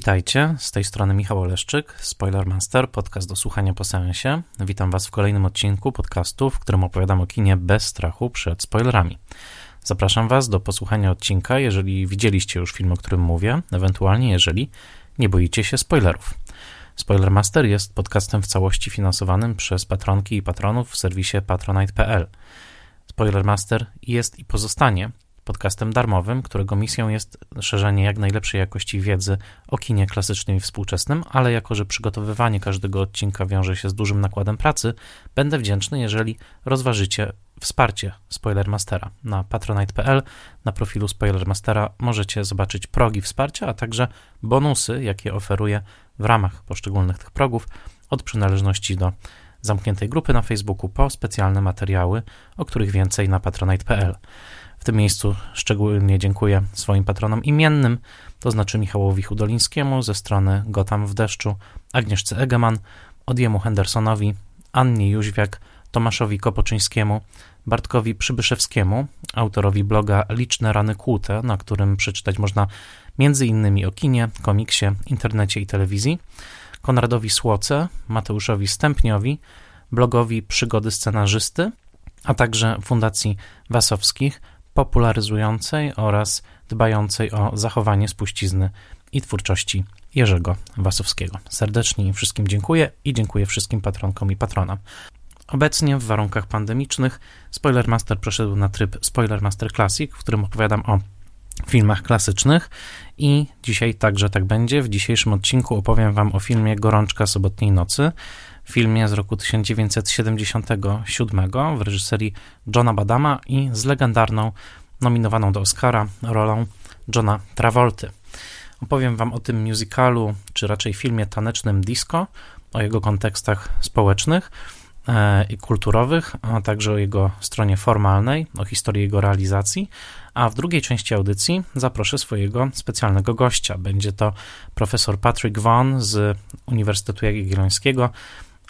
Witajcie, z tej strony Michał Oleszczyk, Spoilermaster, podcast do słuchania po seansie. Witam Was w kolejnym odcinku podcastu, w którym opowiadam o kinie bez strachu przed spoilerami. Zapraszam Was do posłuchania odcinka, jeżeli widzieliście już film, o którym mówię, ewentualnie jeżeli nie boicie się spoilerów. Spoilermaster jest podcastem w całości finansowanym przez patronki i patronów w serwisie patronite.pl. Spoilermaster jest i pozostanie podcastem darmowym, którego misją jest szerzenie jak najlepszej jakości wiedzy o kinie klasycznym i współczesnym, ale jako, że przygotowywanie każdego odcinka wiąże się z dużym nakładem pracy, będę wdzięczny, jeżeli rozważycie wsparcie Spoilermastera. Na patronite.pl na profilu Spoilermastera możecie zobaczyć progi wsparcia, a także bonusy, jakie oferuję w ramach poszczególnych tych progów, od przynależności do zamkniętej grupy na Facebooku po specjalne materiały, o których więcej na patronite.pl. W tym miejscu szczególnie dziękuję swoim patronom imiennym, to znaczy Michałowi Hudolińskiemu ze strony Gotam w deszczu, Agnieszce Egeman, Odiemu Hendersonowi, Annie Jóźwiak, Tomaszowi Kopoczyńskiemu, Bartkowi Przybyszewskiemu, autorowi bloga Liczne Rany Kłute, na którym przeczytać można m.in. o kinie, komiksie, internecie i telewizji, Konradowi Słoce, Mateuszowi Stępniowi, blogowi Przygody Scenarzysty, a także Fundacji Wasowskich, popularyzującej oraz dbającej o zachowanie spuścizny i twórczości Jerzego Wasowskiego. Serdecznie im wszystkim dziękuję i dziękuję wszystkim patronkom i patronom. Obecnie w warunkach pandemicznych Spoilermaster przeszedł na tryb Spoilermaster Classic, w którym opowiadam o filmach klasycznych i dzisiaj także tak będzie. W dzisiejszym odcinku opowiem Wam o filmie Gorączka sobotniej nocy, filmie z roku 1977 w reżyserii Johna Badama i z legendarną, nominowaną do Oscara rolą Johna Travolty. Opowiem Wam o tym musicalu, czy raczej filmie tanecznym disco, o jego kontekstach społecznych e, i kulturowych, a także o jego stronie formalnej, o historii jego realizacji. A w drugiej części audycji zaproszę swojego specjalnego gościa. Będzie to profesor Patrick Vaughan z Uniwersytetu Jagiellońskiego,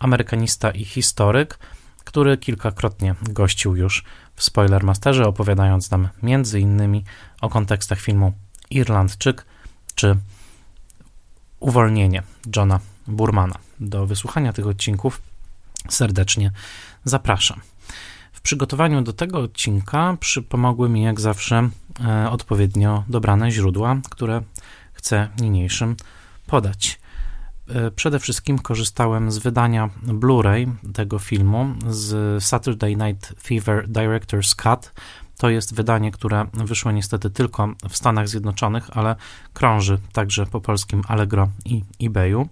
amerykanista i historyk, który kilkakrotnie gościł już w Spoilermasterze, opowiadając nam innymi o kontekstach filmu Irlandczyk czy Uwolnienie Johna Burmana. Do wysłuchania tych odcinków serdecznie zapraszam. W przygotowaniu do tego odcinka przypomogły mi jak zawsze e, odpowiednio dobrane źródła, które chcę niniejszym podać. E, przede wszystkim korzystałem z wydania Blu-ray tego filmu z Saturday Night Fever Director's Cut. To jest wydanie, które wyszło niestety tylko w Stanach Zjednoczonych, ale krąży także po polskim Allegro i eBayu.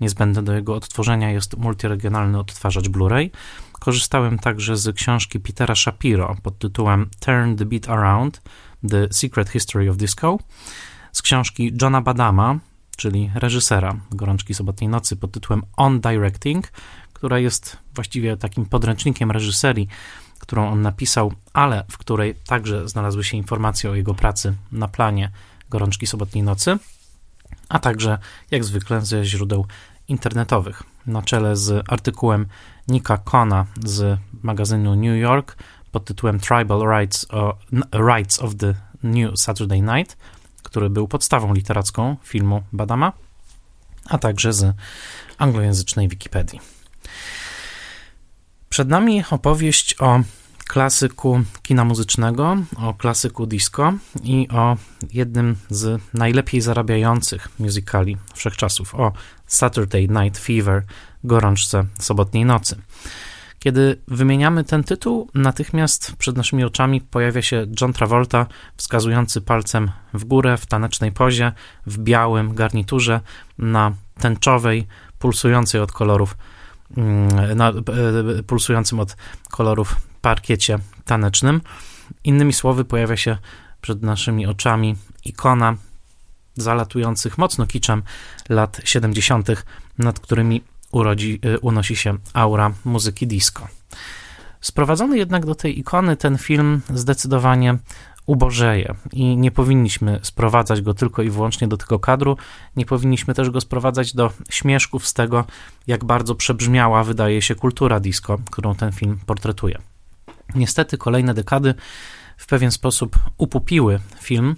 Niezbędne do jego odtworzenia jest multiregionalny odtwarzacz Blu-ray. Korzystałem także z książki Petera Shapiro pod tytułem Turn the Beat Around: The Secret History of Disco, z książki Johna Badama czyli reżysera Gorączki Sobotniej Nocy pod tytułem On Directing, która jest właściwie takim podręcznikiem reżyserii, którą on napisał, ale w której także znalazły się informacje o jego pracy na planie Gorączki Sobotniej Nocy, a także jak zwykle ze źródeł internetowych. Na czele z artykułem Nika Kona z magazynu New York pod tytułem Tribal Rights, Rights of the New Saturday Night – który był podstawą literacką filmu Badama, a także z anglojęzycznej Wikipedii. Przed nami opowieść o klasyku kina muzycznego, o klasyku disco i o jednym z najlepiej zarabiających musicali wszechczasów, o Saturday Night Fever, gorączce sobotniej nocy. Kiedy wymieniamy ten tytuł, natychmiast przed naszymi oczami pojawia się John Travolta wskazujący palcem w górę w tanecznej pozie, w białym garniturze, na tęczowej, pulsującej od kolorów, mm, na e, pulsującym od kolorów parkiecie tanecznym. Innymi słowy, pojawia się przed naszymi oczami ikona zalatujących mocno kiczem lat 70., nad którymi urodzi, y, unosi się aura muzyki disco. Sprowadzony jednak do tej ikony ten film zdecydowanie ubożeje i nie powinniśmy sprowadzać go tylko i wyłącznie do tego kadru, nie powinniśmy też go sprowadzać do śmieszków z tego, jak bardzo przebrzmiała wydaje się kultura disco, którą ten film portretuje. Niestety kolejne dekady w pewien sposób upupiły film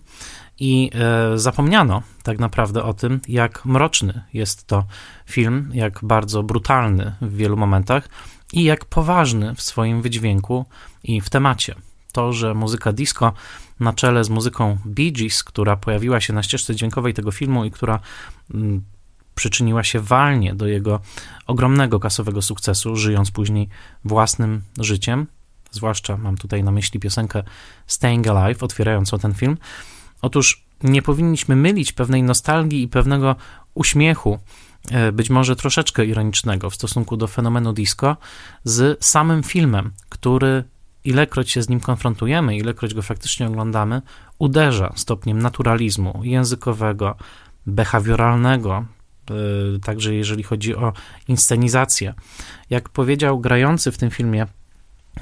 i e, zapomniano tak naprawdę o tym, jak mroczny jest to film, jak bardzo brutalny w wielu momentach i jak poważny w swoim wydźwięku i w temacie. To, że muzyka disco na czele z muzyką Bee Gees, która pojawiła się na ścieżce dźwiękowej tego filmu i która mm, przyczyniła się walnie do jego ogromnego kasowego sukcesu, żyjąc później własnym życiem. Zwłaszcza mam tutaj na myśli piosenkę Staying Alive, otwierającą ten film. Otóż nie powinniśmy mylić pewnej nostalgii i pewnego uśmiechu, e, być może troszeczkę ironicznego w stosunku do fenomenu disco, z samym filmem, który ilekroć się z nim konfrontujemy, ilekroć go faktycznie oglądamy, uderza stopniem naturalizmu językowego, behawioralnego, e, także jeżeli chodzi o inscenizację. Jak powiedział grający w tym filmie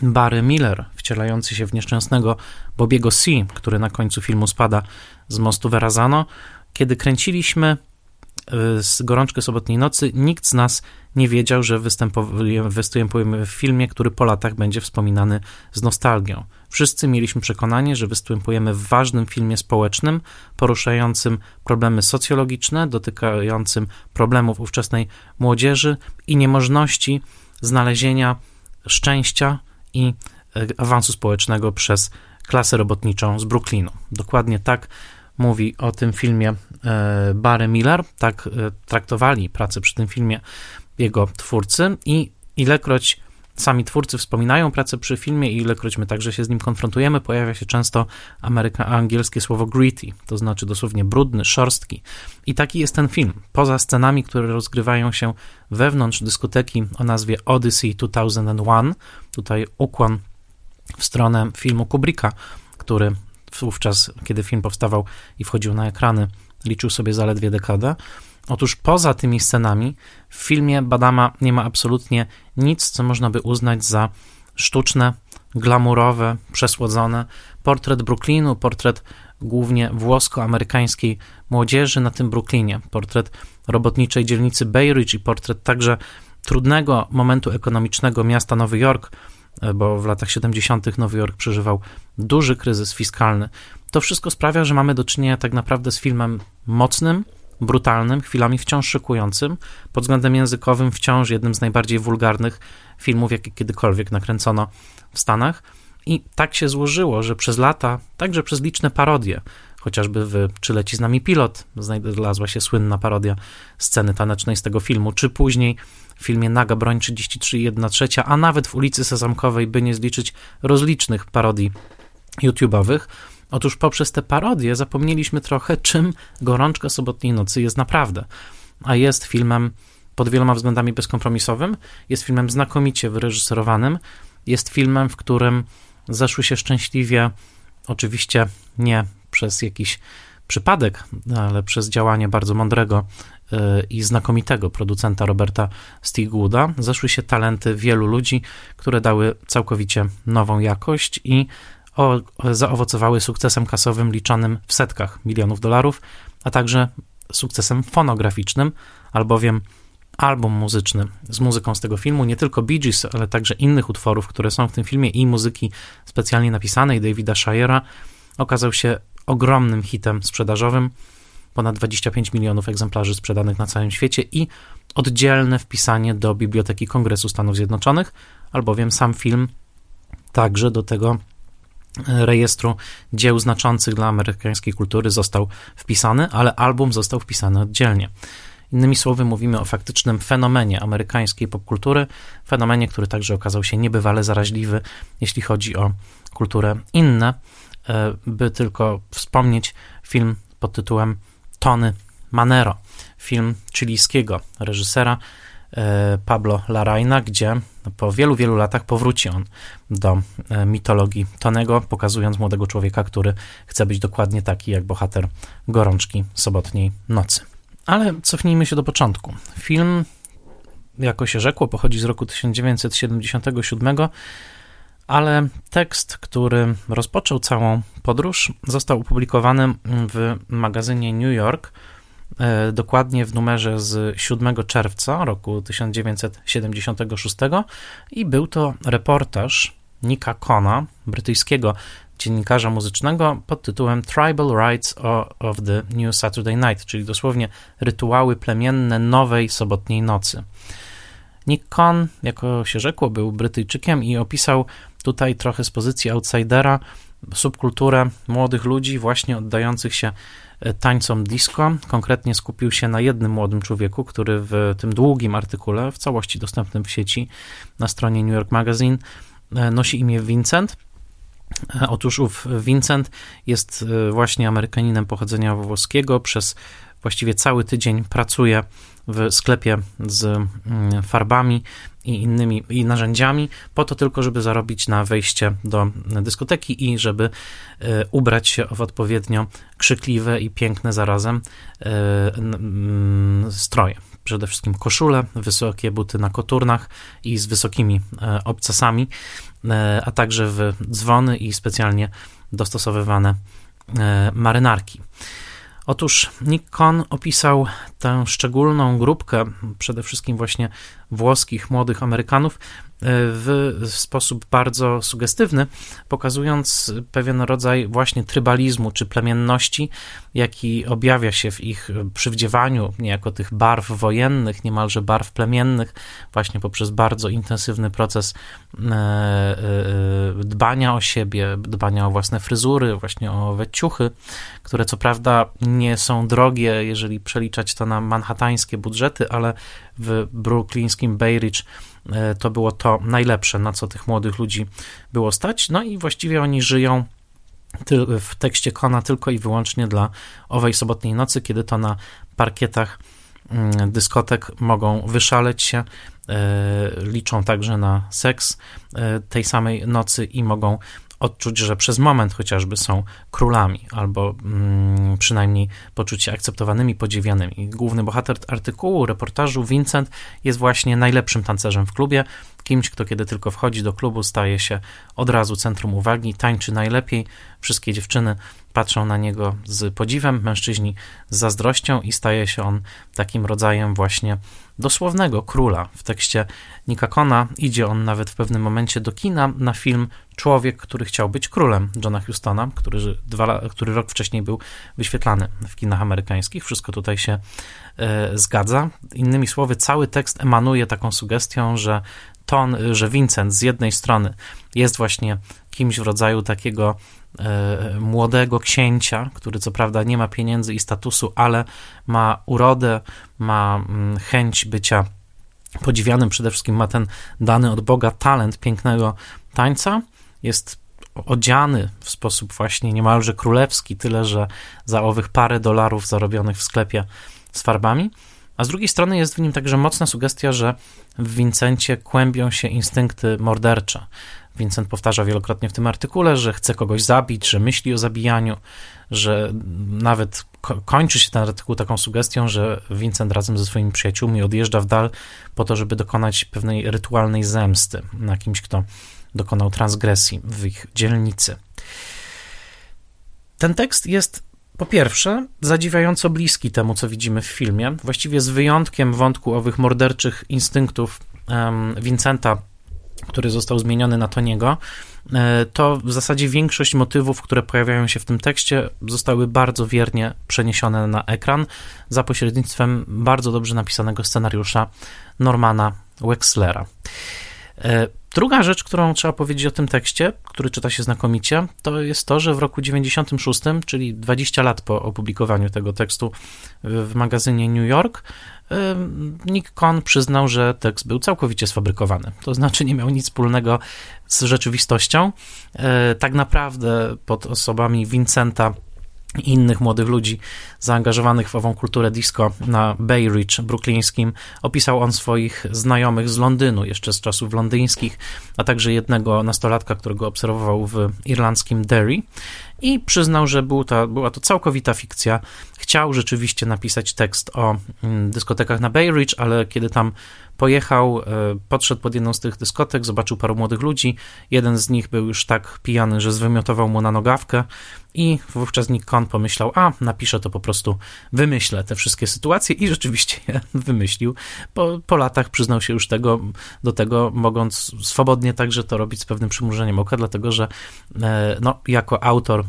Barry Miller, wcielający się w nieszczęsnego Bobiego C., który na końcu filmu spada z mostu Verrazano, kiedy kręciliśmy y, z Gorączkę Sobotniej Nocy, nikt z nas nie wiedział, że występujemy w filmie, który po latach będzie wspominany z nostalgią. Wszyscy mieliśmy przekonanie, że występujemy w ważnym filmie społecznym, poruszającym problemy socjologiczne, dotykającym problemów ówczesnej młodzieży i niemożności znalezienia szczęścia i e, awansu społecznego przez klasę robotniczą z Brooklynu. Dokładnie tak mówi o tym filmie e, Barry Miller, tak e, traktowali pracę przy tym filmie jego twórcy i ilekroć sami twórcy wspominają pracę przy filmie i ilekroć my także się z nim konfrontujemy, pojawia się często ameryka, angielskie słowo gritty, to znaczy dosłownie brudny, szorstki. I taki jest ten film. Poza scenami, które rozgrywają się wewnątrz dyskoteki o nazwie Odyssey 2001, tutaj ukłon w stronę filmu Kubricka, który wówczas, kiedy film powstawał i wchodził na ekrany, liczył sobie zaledwie dekadę, Otóż poza tymi scenami w filmie Badama nie ma absolutnie nic, co można by uznać za sztuczne, glamurowe, przesłodzone. Portret Brooklynu, portret głównie włosko-amerykańskiej młodzieży na tym Brooklynie, portret robotniczej dzielnicy Bay Ridge i portret także trudnego momentu ekonomicznego miasta Nowy Jork, bo w latach 70. Nowy Jork przeżywał duży kryzys fiskalny. To wszystko sprawia, że mamy do czynienia tak naprawdę z filmem mocnym, brutalnym, chwilami wciąż szykującym, pod względem językowym wciąż jednym z najbardziej wulgarnych filmów, jakie kiedykolwiek nakręcono w Stanach. I tak się złożyło, że przez lata, także przez liczne parodie, chociażby w Czy leci z nami pilot, znalazła się słynna parodia sceny tanecznej z tego filmu, czy później w filmie Naga Broń 33,1 trzecia, a nawet w ulicy Sezamkowej, by nie zliczyć rozlicznych parodii YouTube'owych. Otóż poprzez te parodie zapomnieliśmy trochę, czym Gorączka Sobotniej Nocy jest naprawdę. A jest filmem pod wieloma względami bezkompromisowym, jest filmem znakomicie wyreżyserowanym, jest filmem, w którym zeszły się szczęśliwie, oczywiście nie przez jakiś przypadek, ale przez działanie bardzo mądrego e, i znakomitego producenta Roberta Stigwooda, zeszły się talenty wielu ludzi, które dały całkowicie nową jakość i o, zaowocowały sukcesem kasowym liczonym w setkach milionów dolarów, a także sukcesem fonograficznym, albowiem album muzyczny z muzyką z tego filmu, nie tylko Bee Gees, ale także innych utworów, które są w tym filmie i muzyki specjalnie napisanej Davida Shire'a, okazał się ogromnym hitem sprzedażowym, ponad 25 milionów egzemplarzy sprzedanych na całym świecie i oddzielne wpisanie do Biblioteki Kongresu Stanów Zjednoczonych, albowiem sam film także do tego rejestru dzieł znaczących dla amerykańskiej kultury został wpisany, ale album został wpisany oddzielnie. Innymi słowy, mówimy o faktycznym fenomenie amerykańskiej popkultury, fenomenie, który także okazał się niebywale zaraźliwy, jeśli chodzi o kulturę inne. E, by tylko wspomnieć film pod tytułem Tony Manero, film chilijskiego reżysera, Pablo Larraina, gdzie po wielu, wielu latach powróci on do e, mitologii Tonego, pokazując młodego człowieka, który chce być dokładnie taki jak bohater gorączki sobotniej nocy. Ale cofnijmy się do początku. Film, jako się rzekło, pochodzi z roku 1977, ale tekst, który rozpoczął całą podróż, został opublikowany w magazynie New York E, dokładnie w numerze z 7 czerwca roku 1976 i był to reportaż Nika Kona, brytyjskiego dziennikarza muzycznego pod tytułem Tribal Rites of the New Saturday Night, czyli dosłownie rytuały plemienne nowej sobotniej nocy. Nick Cohn, jako się rzekło, był Brytyjczykiem i opisał tutaj trochę z pozycji outsidera subkulturę młodych ludzi właśnie oddających się e, tańcom disco. Konkretnie skupił się na jednym młodym człowieku, który w tym długim artykule, w całości dostępnym w sieci na stronie New York Magazine, e, nosi imię Vincent. E, otóż ów Vincent jest właśnie Amerykaninem pochodzenia włoskiego. Przez właściwie cały tydzień pracuje w sklepie z mm, farbami i innymi i narzędziami, po to tylko, żeby zarobić na wejście do dyskoteki i żeby e, ubrać się w odpowiednio krzykliwe i piękne zarazem e, stroje. Przede wszystkim koszule, wysokie buty na koturnach i z wysokimi e, obcasami, a także w dzwony i specjalnie dostosowywane marynarki. Otóż Nick Cohn opisał tę szczególną grupkę, przede wszystkim właśnie włoskich młodych Amerykanów, w sposób bardzo sugestywny, pokazując pewien rodzaj właśnie trybalizmu czy plemienności, jaki objawia się w ich przywdziewaniu niejako tych barw wojennych, niemalże barw plemiennych, właśnie poprzez bardzo intensywny proces e, e, dbania o siebie, dbania o własne fryzury, właśnie o owe ciuchy, które co prawda nie są drogie, jeżeli przeliczać to na manhattańskie budżety, ale w brooklyńskim Bay Ridge to było to najlepsze, na co tych młodych ludzi było stać. No i właściwie oni żyją w tekście Kona tylko i wyłącznie dla owej sobotniej nocy, kiedy to na parkietach mm, dyskotek mogą wyszaleć się, e, liczą także na seks e, tej samej nocy i mogą odczuć, że przez moment chociażby są królami, albo mm, przynajmniej poczuć się akceptowanymi, podziwianymi. Główny bohater artykułu, reportażu, Vincent, jest właśnie najlepszym tancerzem w klubie, kimś, kto kiedy tylko wchodzi do klubu, staje się od razu centrum uwagi, tańczy najlepiej, wszystkie dziewczyny patrzą na niego z podziwem, mężczyźni z zazdrością i staje się on takim rodzajem właśnie dosłownego króla. W tekście Nika Kona idzie on nawet w pewnym momencie do kina na film Człowiek, który chciał być królem Johna Hustona, który, dwa, który rok wcześniej był wyświetlany w kinach amerykańskich. Wszystko tutaj się e, zgadza. Innymi słowy, cały tekst emanuje taką sugestią, że ton, że Vincent z jednej strony jest właśnie kimś w rodzaju takiego młodego księcia, który co prawda nie ma pieniędzy i statusu, ale ma urodę, ma mm, chęć bycia podziwianym, przede wszystkim ma ten dany od Boga talent pięknego tańca, jest odziany w sposób właśnie niemalże królewski, tyle że za owych parę dolarów zarobionych w sklepie z farbami, a z drugiej strony jest w nim także mocna sugestia, że w Vincencie kłębią się instynkty mordercze. Vincent powtarza wielokrotnie w tym artykule, że chce kogoś zabić, że myśli o zabijaniu, że nawet kończy się ten artykuł taką sugestią, że Vincent razem ze swoimi przyjaciółmi odjeżdża w dal po to, żeby dokonać pewnej rytualnej zemsty na kimś, kto dokonał transgresji w ich dzielnicy. Ten tekst jest po pierwsze, zadziwiająco bliski temu, co widzimy w filmie, właściwie z wyjątkiem wątku owych morderczych instynktów Vincenta, który został zmieniony na Toniego, e, to w zasadzie większość motywów, które pojawiają się w tym tekście, zostały bardzo wiernie przeniesione na ekran za pośrednictwem bardzo dobrze napisanego scenariusza Normana Wexlera. E, druga rzecz, którą trzeba powiedzieć o tym tekście, który czyta się znakomicie, to jest to, że w roku 96, czyli 20 lat po opublikowaniu tego tekstu w magazynie New York, Nick Cohn przyznał, że tekst był całkowicie sfabrykowany. To znaczy nie miał nic wspólnego z rzeczywistością. E, tak naprawdę pod osobami Vincenta i innych młodych ludzi zaangażowanych w ową kulturę disco na Bay Ridge brooklyńskim. Opisał on swoich znajomych z Londynu, jeszcze z czasów londyńskich, a także jednego nastolatka, którego obserwował w irlandzkim Derry. I przyznał, że był to, była to całkowita fikcja. Chciał rzeczywiście napisać tekst o mm, dyskotekach na Bay Ridge, ale kiedy tam pojechał, e, podszedł pod jedną z tych dyskotek, zobaczył paru młodych ludzi. Jeden z nich był już tak pijany, że zwymiotował mu na nogawkę i wówczas Nick Con pomyślał, a napiszę to po prostu, wymyślę te wszystkie sytuacje i rzeczywiście je wymyślił. Po, po latach przyznał się już tego, do tego, mogąc swobodnie także to robić z pewnym przymrużeniem oka, dlatego że e, no, jako autor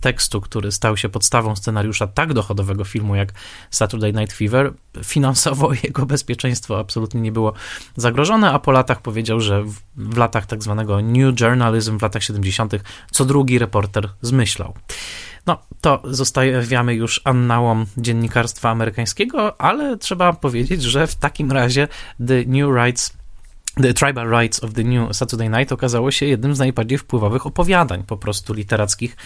tekstu, który stał się podstawą scenariusza tak dochodowego filmu jak Saturday Night Fever, finansowo jego bezpieczeństwo absolutnie nie było zagrożone, a po latach powiedział, że w, w latach tak zwanego New Journalism, w latach 70., co drugi reporter zmyślał. No, to zostawiamy już annałom dziennikarstwa amerykańskiego, ale trzeba powiedzieć, że w takim razie The New Rights The Tribal Rights of the New Saturday Night okazało się jednym z najbardziej wpływowych opowiadań po prostu literackich,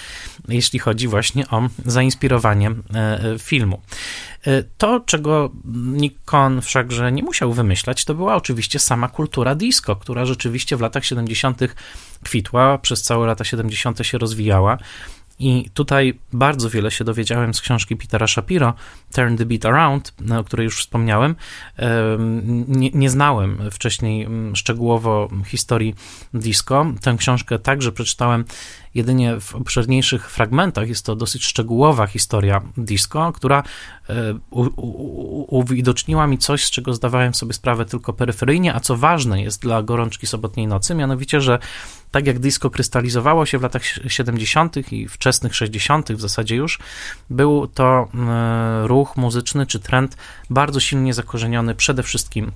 jeśli chodzi właśnie o zainspirowanie e, e, filmu. E, to, czego Nikon wszakże nie musiał wymyślać, to była oczywiście sama kultura disco, która rzeczywiście w latach 70. kwitła, przez całe lata 70. się rozwijała. I tutaj bardzo wiele się dowiedziałem z książki Petera Shapiro, Turn the Beat Around, o której już wspomniałem. Nie, nie, znałem wcześniej mm, szczegółowo historii disco. Tę książkę także przeczytałem jedynie w obszerniejszych fragmentach. Jest to dosyć szczegółowa historia disco, która e, uwidoczniła mi coś, z czego zdawałem sobie sprawę tylko peryferyjnie, a co ważne jest dla gorączki sobotniej nocy, mianowicie, że tak jak disco krystalizowało się w latach 70. i wczesnych 60., w zasadzie już, był to ruch muzyczny czy trend bardzo silnie zakorzeniony przede wszystkim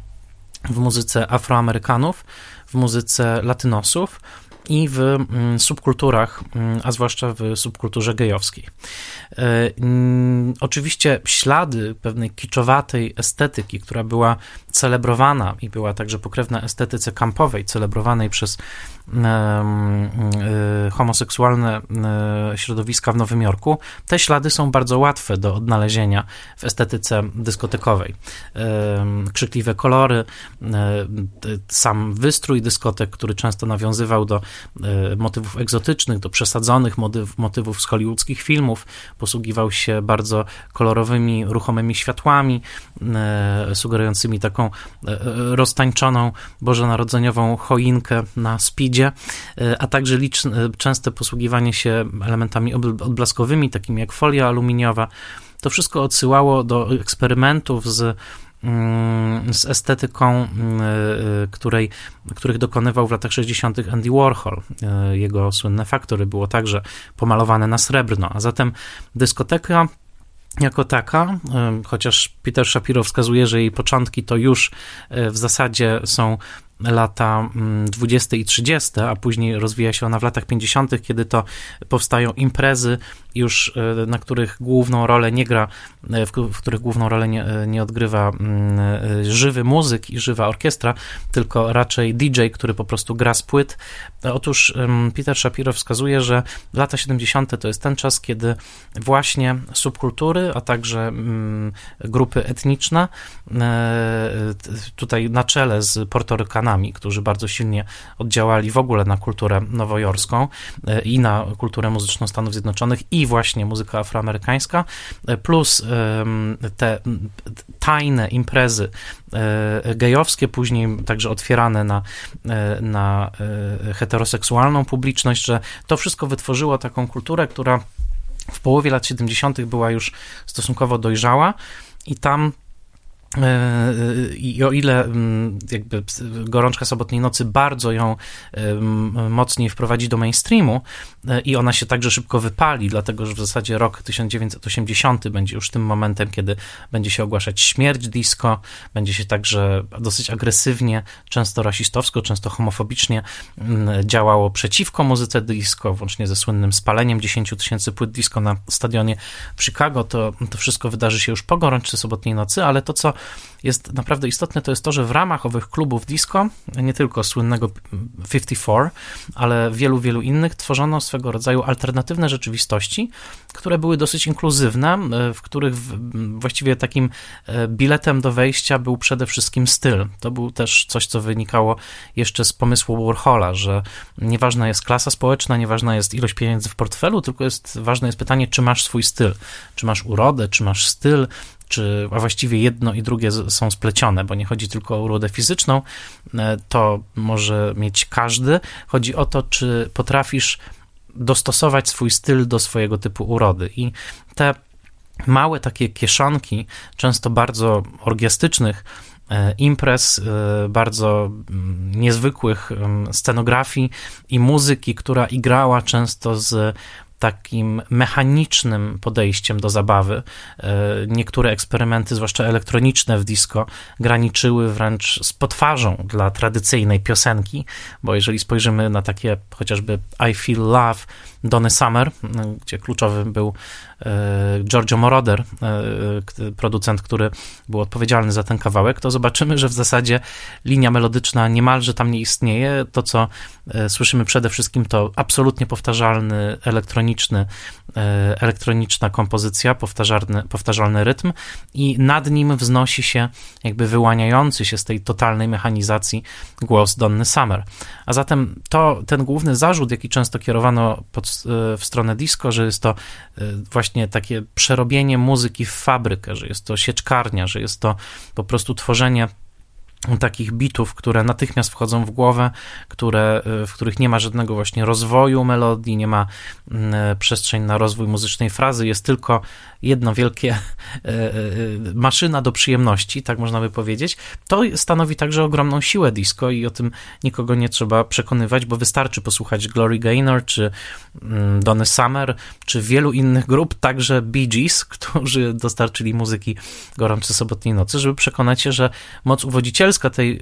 w muzyce Afroamerykanów, w muzyce Latynosów, i w mm, subkulturach, mm, a zwłaszcza w subkulturze gejowskiej. E, oczywiście ślady pewnej kiczowatej estetyki, która była celebrowana i była także pokrewna estetyce kampowej, celebrowanej przez e, homoseksualne e, środowiska w Nowym Jorku, te ślady są bardzo łatwe do odnalezienia w estetyce dyskotekowej. Krzykliwe kolory, sam wystrój dyskotek, który często nawiązywał do motywów egzotycznych, do przesadzonych motyw, motywów z hollywoodzkich filmów, posługiwał się bardzo kolorowymi, ruchomymi światłami, sugerującymi taką taką e, e, roztańczoną bożonarodzeniową choinkę na speedzie, e, a także liczne, częste posługiwanie się elementami odblaskowymi, takimi jak folia aluminiowa. To wszystko odsyłało do eksperymentów z mm, z estetyką, mm, której, których dokonywał w latach 60. Andy Warhol. Jego słynne faktory było także pomalowane na srebrno, a zatem dyskoteka jako taka, chociaż Peter Shapiro wskazuje, że jej początki to już e, w zasadzie są lata 20 mm, i 30, a później rozwija się ona w latach 50., kiedy to powstają imprezy już, e, na których główną rolę nie gra, e, w, których główną rolę nie, e, nie odgrywa mm, żywy muzyk i żywa orkiestra, tylko raczej DJ, który po prostu gra z płyt. Otóż Peter Shapiro wskazuje, że lata 70. to jest ten czas, kiedy właśnie subkultury, a także mm, grupy etniczne, tutaj na czele z Portorykanami, którzy bardzo silnie oddziałali w ogóle na kulturę nowojorską i na kulturę muzyczną Stanów Zjednoczonych i właśnie muzyka afroamerykańska, e, plus te tajne imprezy e, gejowskie, później także otwierane na, e, na heteroseksualną publiczność, że to wszystko wytworzyło taką kulturę, która w połowie lat 70. była już stosunkowo dojrzała i tam E, I o ile mm, jakby gorączka sobotniej nocy bardzo ją mocniej wprowadzi do mainstreamu e, i ona się także szybko wypali, dlatego że w zasadzie rok 1980 będzie już tym momentem, kiedy będzie się ogłaszać śmierć disco, będzie się także dosyć agresywnie, często rasistowsko, często homofobicznie mm, działało przeciwko muzyce disco, włącznie ze słynnym spaleniem 10 tysięcy płyt disco na stadionie w Chicago. To, to wszystko wydarzy się już po gorączce sobotniej nocy, ale to, co jest naprawdę istotne, to jest to, że w ramach owych klubów disco, nie tylko słynnego 54, ale wielu, wielu innych, tworzono swego rodzaju alternatywne rzeczywistości, które były dosyć inkluzywne, e, w których właściwie takim e, biletem do wejścia był przede wszystkim styl. To był też coś, co wynikało jeszcze z pomysłu Warhola, że nieważna jest klasa społeczna, nieważna jest ilość pieniędzy w portfelu, tylko jest ważne jest pytanie, czy masz swój styl, czy masz urodę, czy masz styl, czy a właściwie jedno i drugie są splecione, bo nie chodzi tylko o urodę fizyczną, e, to może mieć każdy. Chodzi o to, czy potrafisz dostosować swój styl do swojego typu urody. I te małe takie kieszonki, często bardzo orgiastycznych, e, imprez, e, bardzo mm, niezwykłych scenografii i muzyki, która igrała często z takim mechanicznym podejściem do zabawy. E, niektóre eksperymenty, zwłaszcza elektroniczne w disco, graniczyły wręcz z potwarzą dla tradycyjnej piosenki, bo jeżeli spojrzymy na takie chociażby I Feel Love, Donny Summer, gdzie kluczowym był e, Giorgio Moroder, e, producent, który był odpowiedzialny za ten kawałek, to zobaczymy, że w zasadzie linia melodyczna niemalże tam nie istnieje. To, co słyszymy przede wszystkim, to absolutnie powtarzalny elektroniczny, elektroniczna kompozycja, powtarzalny, powtarzalny rytm i nad nim wznosi się jakby wyłaniający się z tej totalnej mechanizacji głos Donny Summer. A zatem to, ten główny zarzut, jaki często kierowano pod w stronę disco, że jest to e, właśnie takie przerobienie muzyki w fabrykę, że jest to sieczkarnia, że jest to po prostu tworzenie takich bitów, które natychmiast wchodzą w głowę, które, e, w których nie ma żadnego właśnie rozwoju melodii, nie ma mm, przestrzeń na rozwój muzycznej frazy, jest tylko jedno wielkie e, e, maszyna do przyjemności, tak można by powiedzieć, to stanowi także ogromną siłę disco i o tym nikogo nie trzeba przekonywać, bo wystarczy posłuchać Glory Gaynor, czy mm, Donny Summer, czy wielu innych grup, także Bee Gees, którzy dostarczyli muzyki gorące sobotniej nocy, żeby przekonać się, że moc uwodzicielska tej,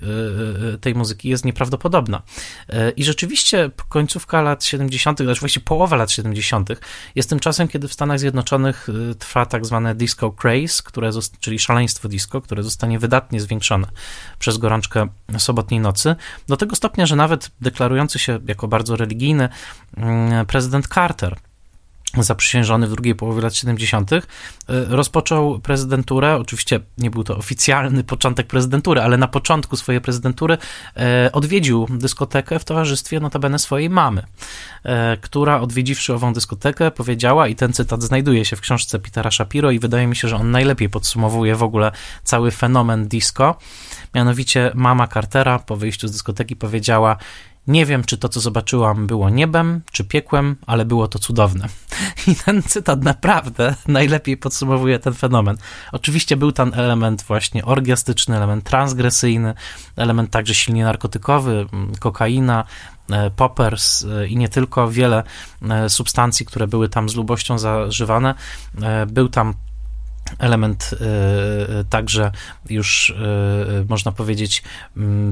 e, tej muzyki jest nieprawdopodobna. I rzeczywiście końcówka lat 70., znaczy właściwie połowa lat 70., jest tym czasem, kiedy w Stanach Zjednoczonych trwa tak zwane disco craze, które, czyli szaleństwo disco, które zostanie wydatnie zwiększone przez gorączkę sobotniej nocy, do tego stopnia, że nawet deklarujący się jako bardzo religijny mm, prezydent Carter zaprzysiężony w drugiej połowie lat 70., e, rozpoczął prezydenturę. Oczywiście nie był to oficjalny początek prezydentury, ale na początku swojej prezydentury e, odwiedził dyskotekę w towarzystwie notabene swojej mamy, e, która odwiedziwszy ową dyskotekę powiedziała, i ten cytat znajduje się w książce Petera Shapiro i wydaje mi się, że on najlepiej podsumowuje w ogóle cały fenomen disco. Mianowicie mama Cartera po wyjściu z dyskoteki powiedziała: nie wiem, czy to, co zobaczyłam, było niebem, czy piekłem, ale było to cudowne. I ten cytat naprawdę najlepiej podsumowuje ten fenomen. Oczywiście był tam element właśnie orgiastyczny, element transgresyjny, element także silnie narkotykowy, kokaina, e, poppers e, i nie tylko, wiele e, substancji, które były tam z lubością zażywane. Był tam element e, e, także już e, można powiedzieć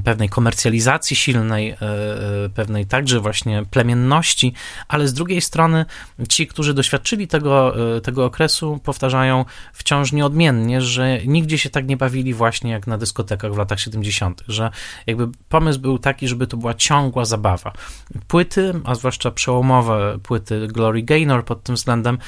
pewnej komercjalizacji silnej, pewnej także właśnie plemienności, ale z drugiej strony ci, którzy doświadczyli tego, tego okresu, powtarzają wciąż nieodmiennie, że nigdzie się tak nie bawili właśnie jak na dyskotekach w latach 70., że jakby pomysł był taki, żeby to była ciągła zabawa. Płyty, a zwłaszcza przełomowe płyty Glory Gaynor pod tym względem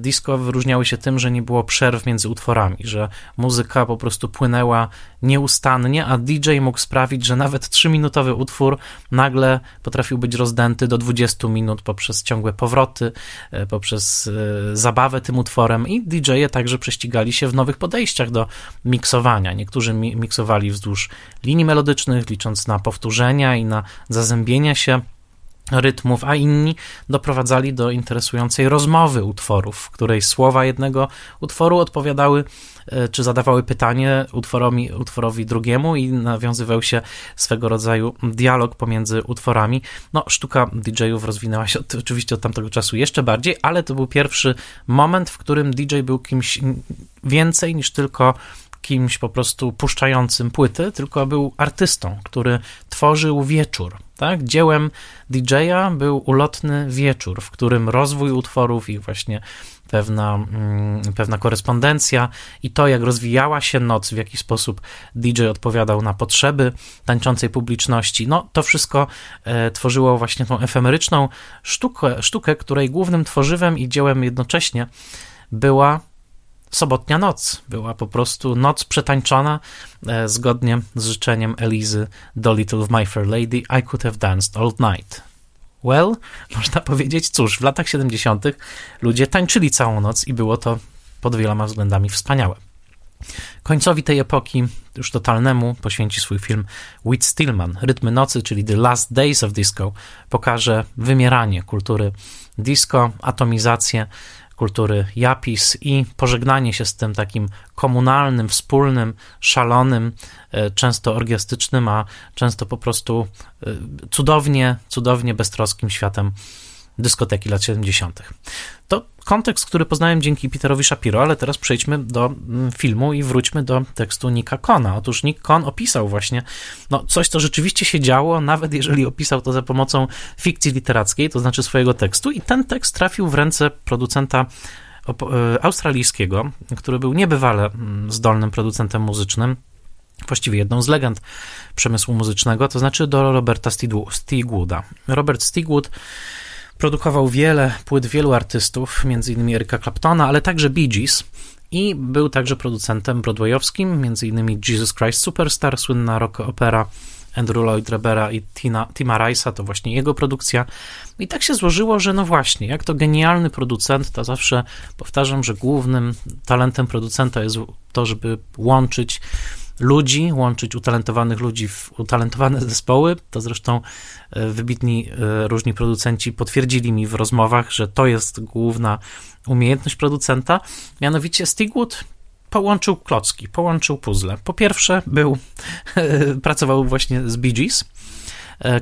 disco wyróżniały się tym, że nie było przerw między utworami, że muzyka po prostu płynęła nieustannie, a DJ mógł sprawić, że nawet 3-minutowy utwór nagle potrafił być rozdęty do 20 minut poprzez ciągłe powroty, e, poprzez e, zabawę tym utworem i DJ-e także prześcigali się w nowych podejściach do miksowania. Niektórzy miksowali wzdłuż linii melodycznych, licząc na powtórzenia i na zazębienia się rytmów, a inni doprowadzali do interesującej rozmowy utworów, w której słowa jednego utworu odpowiadały e, czy zadawały pytanie utworowi, utworowi drugiemu i nawiązywał się swego rodzaju dialog pomiędzy utworami. No, sztuka DJ-ów rozwinęła się od, oczywiście od tamtego czasu jeszcze bardziej, ale to był pierwszy moment, w którym DJ był kimś więcej niż tylko kimś po prostu puszczającym płyty, tylko był artystą, który tworzył wieczór. Tak? Dziełem DJ-a był ulotny wieczór, w którym rozwój utworów i właśnie pewna, mm, pewna korespondencja i to, jak rozwijała się noc, w jaki sposób DJ odpowiadał na potrzeby tańczącej publiczności, no to wszystko e, tworzyło właśnie tą efemeryczną sztukę, sztukę, której głównym tworzywem i dziełem jednocześnie była sobotnia noc. Była po prostu noc przetańczona e, zgodnie z życzeniem Elizy do Little of My Fair Lady I could have danced all night. Well, można powiedzieć, cóż, w latach 70. ludzie tańczyli całą noc i było to pod wieloma względami wspaniałe. Końcowi tej epoki, już totalnemu, poświęci swój film Whit Stillman. Rytmy nocy, czyli The Last Days of Disco, pokaże wymieranie kultury disco, atomizację kultury Japis i pożegnanie się z tym takim komunalnym, wspólnym, szalonym, e, często orgiastycznym, a często po prostu e, cudownie, cudownie beztroskim światem dyskoteki lat 70. To kontekst, który poznałem dzięki Peterowi Shapiro, ale teraz przejdźmy do mm, filmu i wróćmy do tekstu Nicka Kona. Otóż Nick Kon opisał właśnie no, coś, co rzeczywiście się działo, nawet jeżeli opisał to za pomocą fikcji literackiej, to znaczy swojego tekstu i ten tekst trafił w ręce producenta e, australijskiego, który był niebywale mm, zdolnym producentem muzycznym, właściwie jedną z legend przemysłu muzycznego, to znaczy do Roberta Stigwooda. Robert Stigwood Produkował wiele płyt wielu artystów, m.in. Erika Claptona, ale także Bee Gees. I był także producentem broadwayowskim, m.in. Jesus Christ Superstar, słynna rock opera Andrew Lloyd Webera i Tina, Tima Rice'a, to właśnie jego produkcja. I tak się złożyło, że no właśnie, jak to genialny producent, to zawsze powtarzam, że głównym talentem producenta jest to, żeby łączyć ludzi, łączyć utalentowanych ludzi w utalentowane zespoły. To zresztą e, wybitni e, różni producenci potwierdzili mi w rozmowach, że to jest główna umiejętność producenta. Mianowicie Stigwood połączył klocki, połączył puzzle. Po pierwsze był, pracował właśnie z Bee Gees,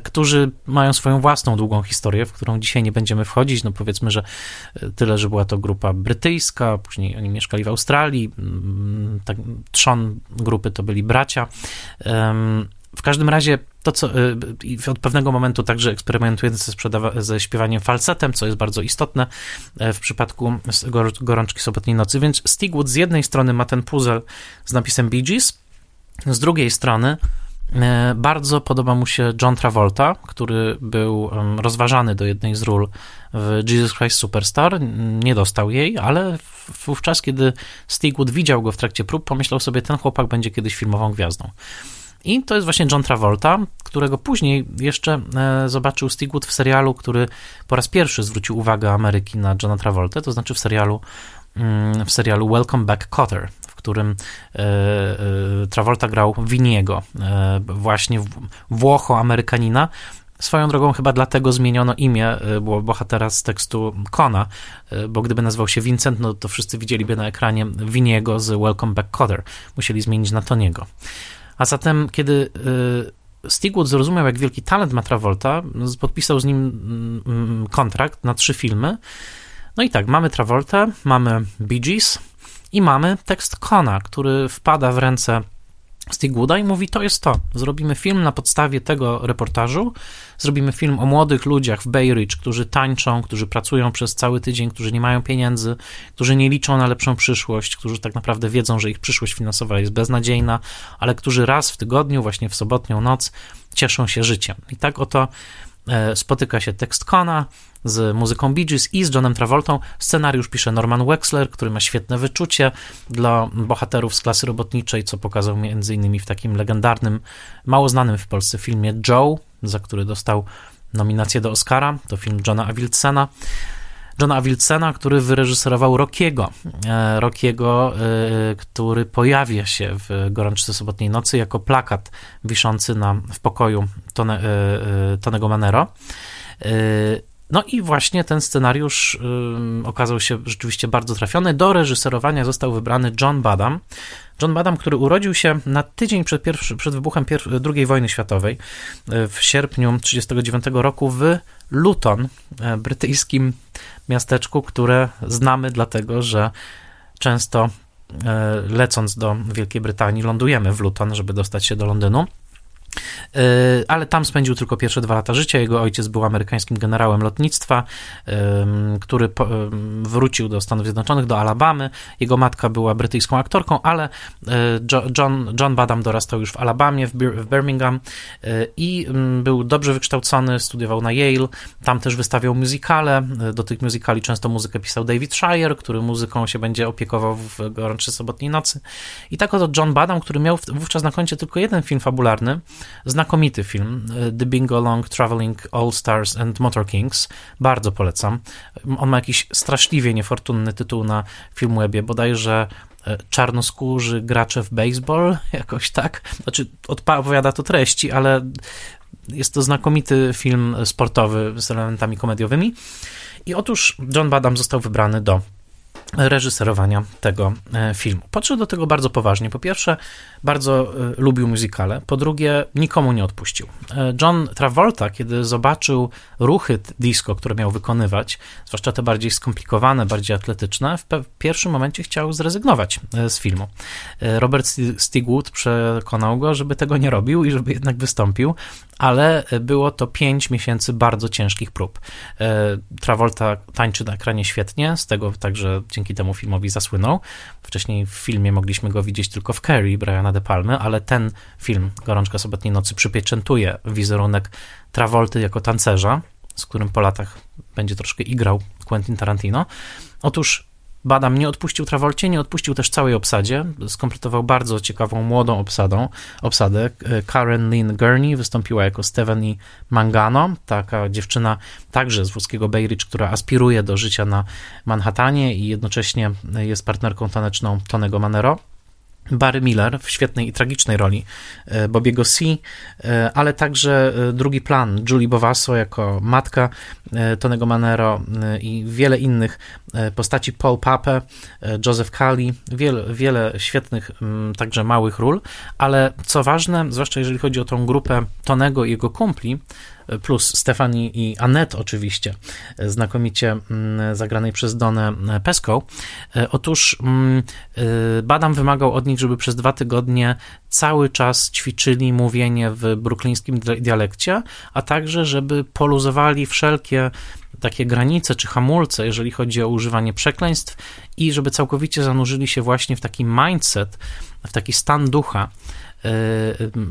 którzy mają swoją własną długą historię, w którą dzisiaj nie będziemy wchodzić. No powiedzmy, że e, tyle, że była to grupa brytyjska, później oni mieszkali w Australii, tak, trzon grupy to byli bracia. W każdym razie to, co e, od pewnego momentu także eksperymentując ze, ze śpiewaniem falsetem, co jest bardzo istotne w przypadku gorączki sobotniej nocy, więc Stigwood z jednej strony ma ten puzzle z napisem Bee Gees, z drugiej strony E, bardzo podoba mu się John Travolta, który był rozważany do jednej z ról w Jesus Christ Superstar. Nie dostał jej, ale wówczas, kiedy Stigwood widział go w trakcie prób, pomyślał sobie, ten chłopak będzie kiedyś filmową gwiazdą. I to jest właśnie John Travolta, którego później jeszcze e, zobaczył Stigwood w serialu, który po raz pierwszy zwrócił uwagę Ameryki na Johna Travolta, to znaczy w serialu, mm, w serialu Welcome Back Cotter, którym e, e, Travolta grał Winiego, e, właśnie Włocho-Amerykanina. Swoją drogą chyba dlatego zmieniono imię było bohatera z tekstu Kona, bo gdyby nazywał się Vincent, no to wszyscy widzieliby na ekranie Winiego z Welcome Back Cotter. Musieli zmienić na Toniego. A zatem, kiedy Stigwood zrozumiał, jak wielki talent ma Travolta, podpisał z nim mm, mm, kontrakt na trzy filmy. No i tak, mamy Travolta, mamy Bee Gees, i mamy tekst Kona, który wpada w ręce Stigwooda i mówi, to jest to. Zrobimy film na podstawie tego reportażu, zrobimy film o młodych ludziach w Bay Ridge, którzy tańczą, którzy pracują przez cały tydzień, którzy nie mają pieniędzy, którzy nie liczą na lepszą przyszłość, którzy tak naprawdę wiedzą, że ich przyszłość finansowa jest beznadziejna, ale którzy raz w tygodniu, właśnie w sobotnią noc, cieszą się życiem. I tak oto e, spotyka się tekst Kona z muzyką Bee Gees i z Johnem Travoltą. Scenariusz pisze Norman Wexler, który ma świetne wyczucie dla bohaterów z klasy robotniczej, co pokazał między innymi w takim legendarnym, mało znanym w Polsce filmie Joe, za który dostał nominację do Oscara. To film Johna Avildssena. Johna Avildssena, który wyreżyserował Rockiego. E, Rockiego, e, który pojawia się w Gorączce Sobotniej Nocy jako plakat wiszący na, w pokoju Tone, e, Tonego Manero. No i właśnie ten scenariusz y, okazał się rzeczywiście bardzo trafiony. Do reżyserowania został wybrany John Badham. John Badham, który urodził się na tydzień przed, pierwszy, przed wybuchem II wojny światowej y, w sierpniu 1939 roku w Luton, y, brytyjskim miasteczku, które znamy dlatego, że często lecąc do Wielkiej Brytanii, lądujemy w Luton, żeby dostać się do Londynu. E, ale tam spędził tylko pierwsze dwa lata życia. Jego ojciec był amerykańskim generałem lotnictwa, który wrócił do Stanów Zjednoczonych, do Alabamy. Jego matka była brytyjską aktorką, ale e, John, John Badham dorastał już w Alabamie, w Birmingham e, i był dobrze wykształcony, studiował na Yale. Tam też wystawiał muzykale. Do tych muzykali często muzykę pisał David Shire, który muzyką się będzie opiekował w gorączce sobotniej nocy. I tak oto John Badham, który miał wówczas na koncie tylko jeden film fabularny, Znakomity film, The Bingo Long Traveling All Stars and Motor Kings. Bardzo polecam. On ma jakiś straszliwie niefortunny tytuł na Filmwebie, bodajże e, czarnoskórzy gracze w baseball, jakoś tak. Znaczy, odpowiada to treści, ale jest to znakomity film sportowy z elementami komediowymi. I otóż John Badham został wybrany do reżyserowania tego e, filmu. Podszedł do tego bardzo poważnie. Po pierwsze, bardzo e, lubił muzykale. Po drugie, nikomu nie odpuścił. E, John Travolta, kiedy zobaczył ruchy disco, które miał wykonywać, zwłaszcza te bardziej skomplikowane, bardziej atletyczne, w pierwszym momencie chciał zrezygnować z filmu. Robert Stigwood przekonał go, żeby tego nie robił i żeby jednak wystąpił, ale było to pięć miesięcy bardzo ciężkich prób. Travolta tańczy na ekranie świetnie, z tego także dzięki temu filmowi zasłynął. Wcześniej w filmie mogliśmy go widzieć tylko w Carrie Briana De Palmy, ale ten film, Gorączka Sobotniej Nocy, przypieczętuje wizerunek Travolty jako tancerza, z którym po latach będzie troszkę igrał Quentin Tarantino. Otóż Badam nie odpuścił Travolcie, nie odpuścił też całej obsadzie. Skompletował bardzo ciekawą młodą obsadą, obsadę. Karen Lynn Gurney wystąpiła jako Stephanie Mangano, taka dziewczyna także z włoskiego Bay Ridge, która aspiruje do życia na Manhattanie i jednocześnie jest partnerką taneczną Tonego Manero. Barry Miller w świetnej i tragicznej roli e, Bobiego C, e, ale także e, drugi plan Julie Bovasso jako matka Tonego Manero i wiele innych postaci, Paul Pape, Joseph Cali, wiele, wiele świetnych także małych ról, ale co ważne, zwłaszcza jeżeli chodzi o tą grupę Tonego i jego kumpli, plus Stefani i Annette oczywiście, znakomicie mm, zagranej przez Donę Pesco. E, otóż mm, e, Badam wymagał od nich, żeby przez dwa tygodnie cały czas ćwiczyli mówienie w bruklińskim dialekcie, a także żeby poluzowali wszelkie takie granice czy hamulce, jeżeli chodzi o używanie przekleństw i żeby całkowicie zanurzyli się właśnie w taki mindset, w taki stan ducha e,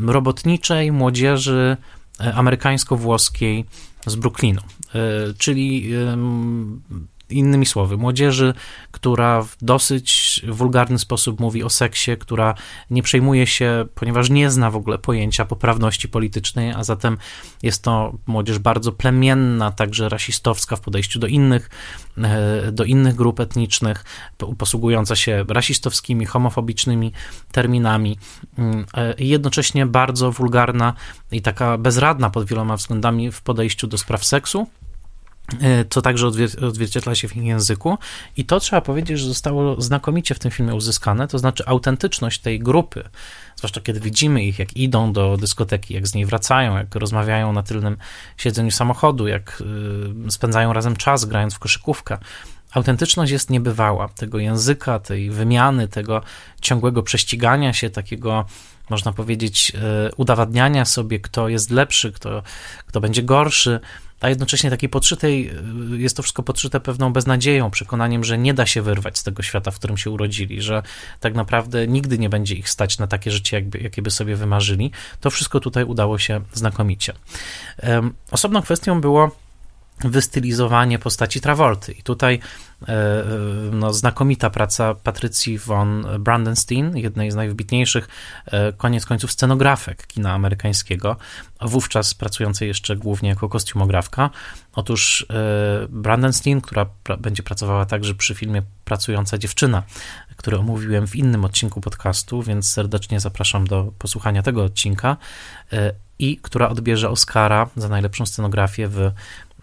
robotniczej młodzieży E, amerykańsko-włoskiej z Brooklynu, e, czyli Innymi słowy, młodzieży, która w dosyć wulgarny sposób mówi o seksie, która nie przejmuje się, ponieważ nie zna w ogóle pojęcia poprawności politycznej, a zatem jest to młodzież bardzo plemienna, także rasistowska w podejściu do innych, e, do innych grup etnicznych, posługująca się rasistowskimi, homofobicznymi terminami, mm, e, jednocześnie bardzo wulgarna i taka bezradna pod wieloma względami w podejściu do spraw seksu co także odzwierciedla się w ich języku. I to trzeba powiedzieć, że zostało znakomicie w tym filmie uzyskane, to znaczy autentyczność tej grupy, zwłaszcza kiedy widzimy ich, jak idą do dyskoteki, jak z niej wracają, jak rozmawiają na tylnym siedzeniu samochodu, jak y, spędzają razem czas grając w koszykówkę. Autentyczność jest niebywała. Tego języka, tej wymiany, tego ciągłego prześcigania się, takiego można powiedzieć, y, udowadniania sobie, kto jest lepszy, kto, kto będzie gorszy, a jednocześnie takiej podszytej, y, jest to wszystko podszyte pewną beznadzieją, przekonaniem, że nie da się wyrwać z tego świata, w którym się urodzili, że tak naprawdę nigdy nie będzie ich stać na takie życie, jakby, jakie by sobie wymarzyli. To wszystko tutaj udało się znakomicie. Osobną kwestią było wystylizowanie postaci Travolty. I tutaj e, e, no, znakomita praca Patrycji von Brandenstein, jednej z najwybitniejszych, e, koniec końców, scenografek kina amerykańskiego, wówczas pracującej jeszcze głównie jako kostiumografka. Otóż Brandenstein, która pra będzie pracowała także przy filmie Pracująca dziewczyna, który omówiłem w innym odcinku podcastu, więc serdecznie zapraszam do posłuchania tego odcinka i która odbierze Oscara za najlepszą scenografię w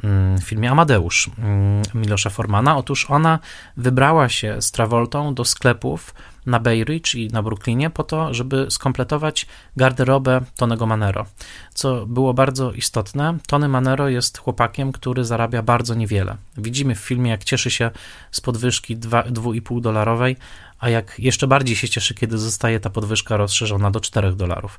w filmie Amadeusz mm, Milosza Formana. Otóż ona wybrała się z Travoltą do sklepów na Bay Ridge i na Brooklynie po to, żeby skompletować garderobę Tonego Manero, co było bardzo istotne. Tony Manero jest chłopakiem, który zarabia bardzo niewiele. Widzimy w filmie, jak cieszy się z podwyżki 2,5 dolarowej, a jak jeszcze bardziej się cieszy, kiedy zostaje ta podwyżka rozszerzona do 4 dolarów.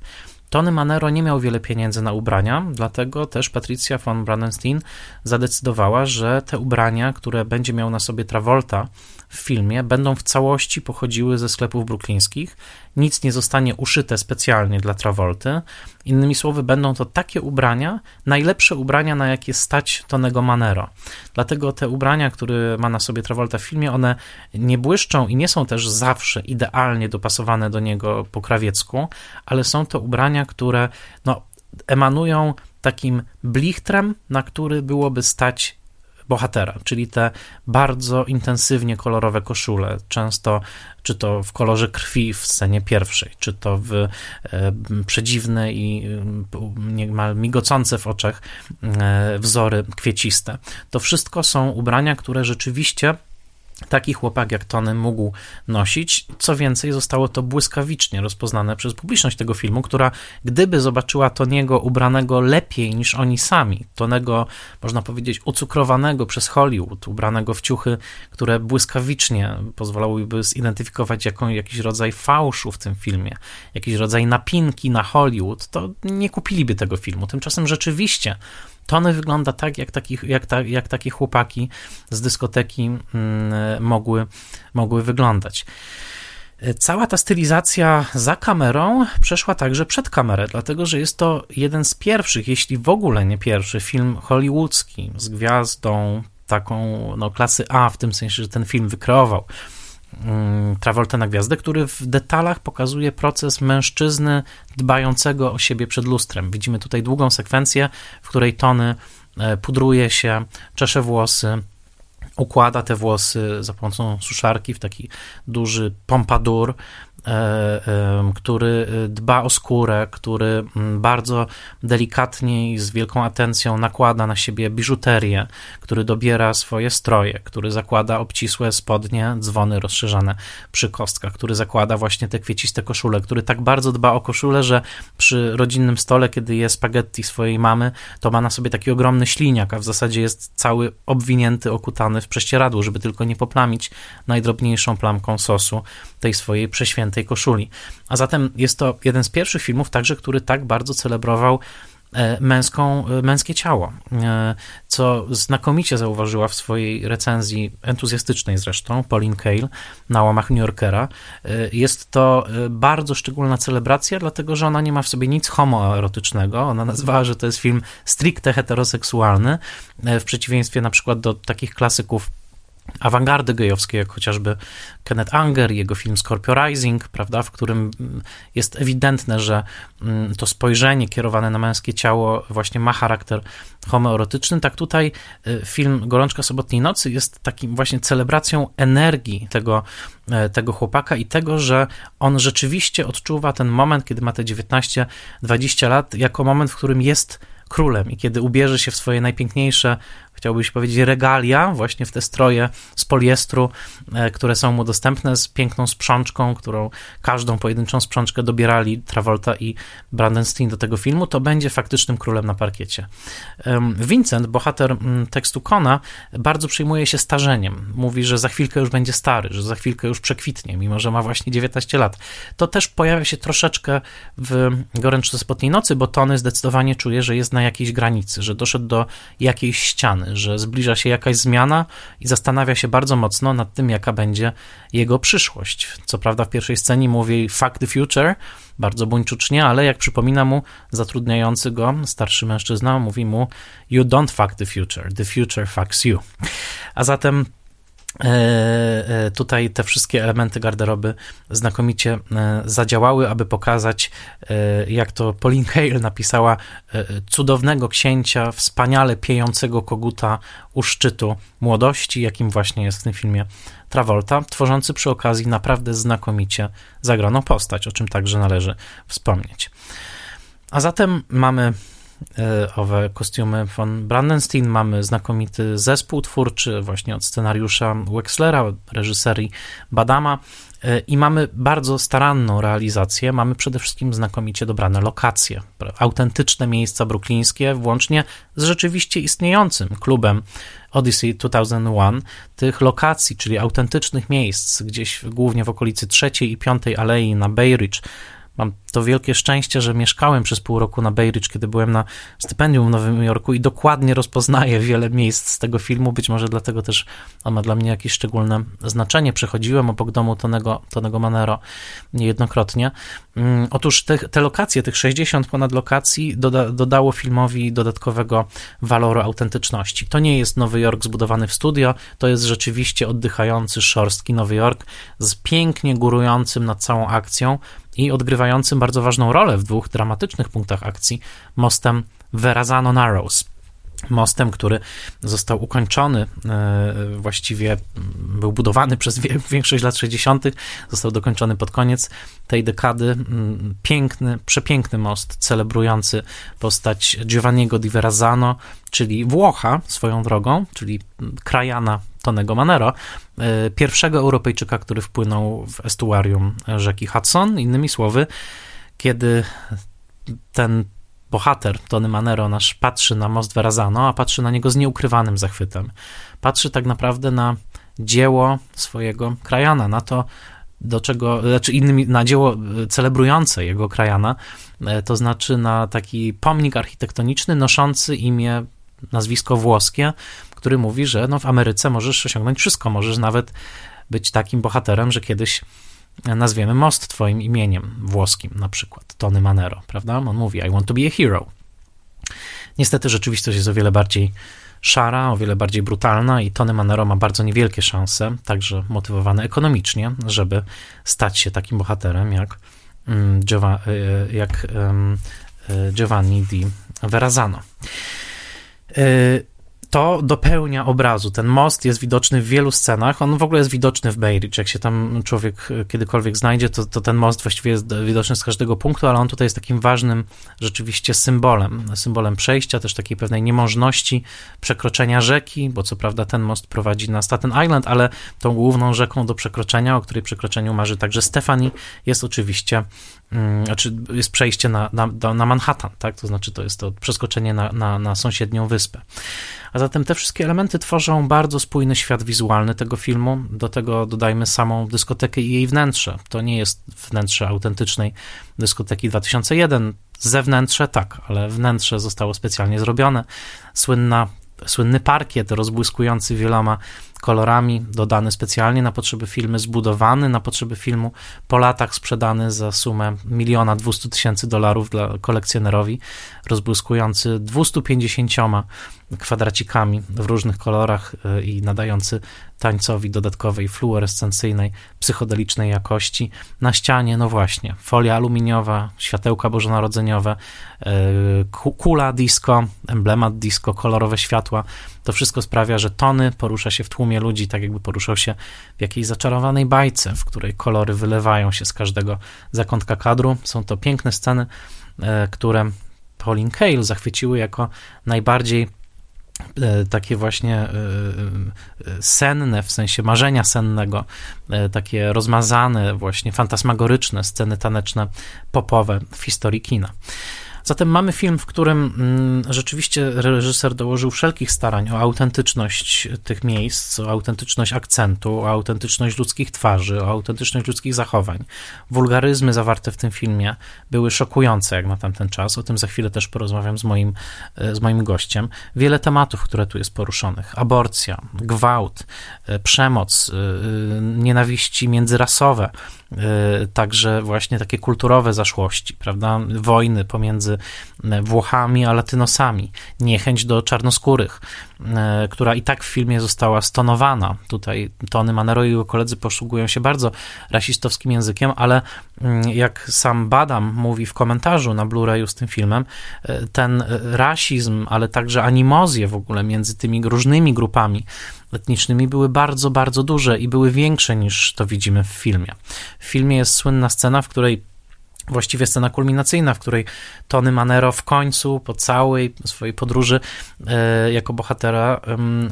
Tony Manero nie miał wiele pieniędzy na ubrania, dlatego też Patricia von Brandenstein zadecydowała, że te ubrania, które będzie miał na sobie Travolta w filmie, będą w całości pochodziły ze sklepów bruklińskich. Nic nie zostanie uszyte specjalnie dla Travolty. Innymi słowy, będą to takie ubrania, najlepsze ubrania, na jakie stać Tonego Manero. Dlatego te ubrania, które ma na sobie Travolta w filmie, one nie błyszczą i nie są też zawsze idealnie dopasowane do niego po krawiecku, ale są to ubrania, które no, emanują takim blichtrem, na który byłoby stać bohatera, czyli te bardzo intensywnie kolorowe koszule, często czy to w kolorze krwi w scenie pierwszej, czy to w e, przedziwne i e, niemal migocące w oczach e, wzory kwieciste. To wszystko są ubrania, które rzeczywiście taki chłopak jak Tony mógł nosić. Co więcej, zostało to błyskawicznie rozpoznane przez publiczność tego filmu, która gdyby zobaczyła Toniego ubranego lepiej niż oni sami, Tonego, można powiedzieć, ucukrowanego przez Hollywood, ubranego w ciuchy, które błyskawicznie pozwalałyby zidentyfikować jaką, jakiś rodzaj fałszu w tym filmie, jakiś rodzaj napinki na Hollywood, to nie kupiliby tego filmu. Tymczasem rzeczywiście Tony wygląda tak, jak, taki, jak, ta, jak takie chłopaki z dyskoteki mm, mogły, mogły wyglądać. Cała ta stylizacja za kamerą przeszła także przed kamerę, dlatego że jest to jeden z pierwszych, jeśli w ogóle nie pierwszy, film hollywoodzki z gwiazdą taką no, klasy A, w tym sensie, że ten film wykreował Travolta na gwiazdę, który w detalach pokazuje proces mężczyzny dbającego o siebie przed lustrem. Widzimy tutaj długą sekwencję, w której Tony e, pudruje się, czesze włosy, układa te włosy za pomocą suszarki w taki duży pompadur, E, który dba o skórę, który bardzo delikatnie i z wielką atencją nakłada na siebie biżuterię, który dobiera swoje stroje, który zakłada obcisłe spodnie, dzwony rozszerzane przy kostkach, który zakłada właśnie te kwieciste koszule, który tak bardzo dba o koszulę, że przy rodzinnym stole, kiedy je spaghetti swojej mamy, to ma na sobie taki ogromny śliniak, a w zasadzie jest cały obwinięty, okutany w prześcieradło, żeby tylko nie poplamić najdrobniejszą plamką sosu tej swojej przeświętej tej koszuli. A zatem jest to jeden z pierwszych filmów także, który tak bardzo celebrował e, męską, e, męskie ciało, e, co znakomicie zauważyła w swojej recenzji, entuzjastycznej zresztą, Pauline Kael na łamach New Yorkera. Jest to bardzo szczególna celebracja, dlatego że ona nie ma w sobie nic homoerotycznego. Ona nazwała, że to jest film stricte heteroseksualny, w przeciwieństwie na przykład do takich klasyków awangardy gejowskiej, jak chociażby Kenneth Anger, jego film Scorpio Rising, prawda, w którym mm, jest ewidentne, że mm, to spojrzenie kierowane na męskie ciało właśnie ma charakter homoerotyczny, tak tutaj y, film Gorączka Sobotniej Nocy jest takim właśnie celebracją energii tego, e, tego chłopaka i tego, że on rzeczywiście odczuwa ten moment, kiedy ma te 19-20 lat, jako moment, w którym jest królem i kiedy ubierze się w swoje najpiękniejsze chciałbyś powiedzieć, regalia, właśnie w te stroje z poliestru, e, które są mu dostępne z piękną sprzączką, którą każdą pojedynczą sprzączkę dobierali Travolta i Brandenstein do tego filmu, to będzie faktycznym królem na parkiecie. Vincent, bohater tekstu Kona, bardzo przejmuje się starzeniem. Mówi, że za chwilkę już będzie stary, że za chwilkę już przekwitnie, mimo że ma właśnie 19 lat. To też pojawia się troszeczkę w Goręczce Spotnej Nocy, bo Tony zdecydowanie czuje, że jest na jakiejś granicy, że doszedł do jakiejś ściany, że zbliża się jakaś zmiana i zastanawia się bardzo mocno nad tym, jaka będzie jego przyszłość. Co prawda w pierwszej scenie mówi fuck the future, bardzo buńczucznie, ale jak przypomina mu zatrudniający go starszy mężczyzna, mówi mu you don't fuck the future, the future fucks you. A zatem tutaj te wszystkie elementy garderoby znakomicie e, zadziałały, aby pokazać, jak to Pauline Hale napisała, cudownego księcia, wspaniale piejącego koguta u szczytu młodości, jakim właśnie jest w tym filmie Travolta, tworzący przy okazji naprawdę znakomicie zagraną postać, o czym także należy wspomnieć. A zatem mamy e, owe kostiumy. Von Brandenstein, mamy znakomity zespół twórczy właśnie od scenariusza Wexlera, reżyserii Badama e, i mamy bardzo staranną realizację, mamy przede wszystkim znakomicie dobrane lokacje, autentyczne miejsca bruklińskie, włącznie z rzeczywiście istniejącym klubem Odyssey 2001, tych lokacji, czyli autentycznych miejsc, gdzieś głównie w okolicy trzeciej i piątej alei na Bay Ridge, Mam to wielkie szczęście, że mieszkałem przez pół roku na Bay kiedy byłem na stypendium w Nowym Jorku i dokładnie rozpoznaję wiele miejsc z tego filmu. Być może dlatego też on ma dla mnie jakieś szczególne znaczenie. Przechodziłem obok domu Tonego, Tonego Manero niejednokrotnie. Mm, otóż te, te lokacje, tych 60 ponad lokacji doda, dodało filmowi dodatkowego waloru autentyczności. To nie jest Nowy Jork zbudowany w studio, to jest rzeczywiście oddychający, szorstki Nowy Jork z pięknie górującym nad całą akcją i odgrywającym bardzo ważną rolę w dwóch dramatycznych punktach akcji mostem Verrazano Narrows. Mostem, który został ukończony, e, właściwie był budowany przez większość lat 60., został dokończony pod koniec tej dekady. Mm, piękny, przepiękny most celebrujący postać Giovanniego di Verrazzano, czyli Włocha swoją drogą, czyli krajana Tonego Manero, e, pierwszego Europejczyka, który wpłynął w estuarium rzeki Hudson. Innymi słowy, kiedy ten bohater Tony Manero nasz patrzy na most Verrazano, a patrzy na niego z nieukrywanym zachwytem. Patrzy tak naprawdę na dzieło swojego krajana, na to, do czego, znaczy innymi, na dzieło celebrujące jego krajana, e, to znaczy na taki pomnik architektoniczny noszący imię, nazwisko włoskie, który mówi, że no w Ameryce możesz osiągnąć wszystko, możesz nawet być takim bohaterem, że kiedyś nazwiemy most twoim imieniem włoskim, na przykład Tony Manero, prawda? On mówi, I want to be a hero. Niestety rzeczywistość jest o wiele bardziej szara, o wiele bardziej brutalna i Tony Manero ma bardzo niewielkie szanse, także motywowane ekonomicznie, żeby stać się takim bohaterem jak, mm, e, jak e, Giovanni di Verrazzano. E, to dopełnia obrazu. Ten most jest widoczny w wielu scenach. On w ogóle jest widoczny w Bay Ridge. Jak się tam człowiek kiedykolwiek znajdzie, to, to ten most właściwie jest widoczny z każdego punktu, ale on tutaj jest takim ważnym rzeczywiście symbolem. Symbolem przejścia, też takiej pewnej niemożności przekroczenia rzeki, bo co prawda ten most prowadzi na Staten Island, ale tą główną rzeką do przekroczenia, o której przekroczeniu marzy także Stefani, jest oczywiście znaczy jest przejście na, na, na Manhattan, tak? To znaczy to jest to przeskoczenie na, na, na sąsiednią wyspę. A zatem te wszystkie elementy tworzą bardzo spójny świat wizualny tego filmu. Do tego dodajmy samą dyskotekę i jej wnętrze. To nie jest wnętrze autentycznej dyskoteki 2001. Zewnętrze tak, ale wnętrze zostało specjalnie zrobione. Słynna, słynny parkiet rozbłyskujący wieloma kolorami, dodany specjalnie na potrzeby filmu, zbudowany na potrzeby filmu, po latach sprzedany za sumę miliona dwustu tysięcy dolarów dla kolekcjonerowi, rozbłyskujący 250 kwadracikami w różnych kolorach e, i nadający tańcowi dodatkowej fluorescencyjnej, psychodelicznej jakości. Na ścianie, no właśnie, folia aluminiowa, światełka bożonarodzeniowe, e, kula disco, emblemat disco, kolorowe światła. To wszystko sprawia, że Tony porusza się w tłumie ludzi, tak jakby poruszał się w jakiejś zaczarowanej bajce, w której kolory wylewają się z każdego zakątka kadru. Są to piękne sceny, e, które Pauline Kael zachwyciły jako najbardziej takie właśnie e, senne, w sensie marzenia sennego, takie rozmazane, właśnie fantasmagoryczne sceny taneczne, popowe w historii kina. Zatem mamy film, w którym mm, rzeczywiście reżyser dołożył wszelkich starań o autentyczność tych miejsc, o autentyczność akcentu, o autentyczność ludzkich twarzy, o autentyczność ludzkich zachowań. Wulgaryzmy zawarte w tym filmie były szokujące jak na tamten czas. O tym za chwilę też porozmawiam z moim, e, z moim gościem. Wiele tematów, które tu jest poruszonych. Aborcja, gwałt, e, przemoc, e, nienawiści międzyrasowe, także właśnie takie kulturowe zaszłości, prawda? Wojny pomiędzy E, Włochami a Latynosami, niechęć do czarnoskórych, e, która i tak w filmie została stonowana. Tutaj Tony Manero i jego koledzy posługują się bardzo rasistowskim językiem, ale mm, jak sam Badam mówi w komentarzu na Blu-rayu z tym filmem, e, ten rasizm, ale także animozje w ogóle między tymi różnymi grupami etnicznymi były bardzo, bardzo duże i były większe niż to widzimy w filmie. W filmie jest słynna scena, w której właściwie scena kulminacyjna, w której Tony Manero w końcu, po całej swojej podróży e, jako bohatera,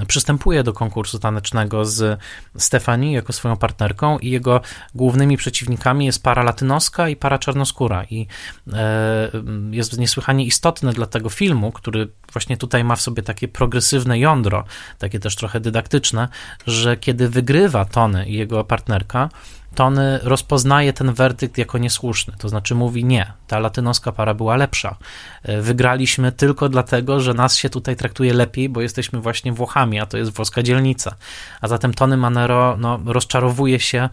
przystępuje do konkursu tanecznego z Stefani jako swoją partnerką i jego głównymi przeciwnikami jest para latynoska i para czarnoskóra. I e, jest niesłychanie istotne dla tego filmu, który właśnie tutaj ma w sobie takie progresywne jądro, takie też trochę dydaktyczne, że kiedy wygrywa Tony i jego partnerka, Tony rozpoznaje ten werdykt jako niesłuszny, to znaczy mówi nie, ta latynoska para była lepsza. E, wygraliśmy tylko dlatego, że nas się tutaj traktuje lepiej, bo jesteśmy właśnie Włochami, a to jest włoska dzielnica. A zatem Tony Manero no, rozczarowuje się,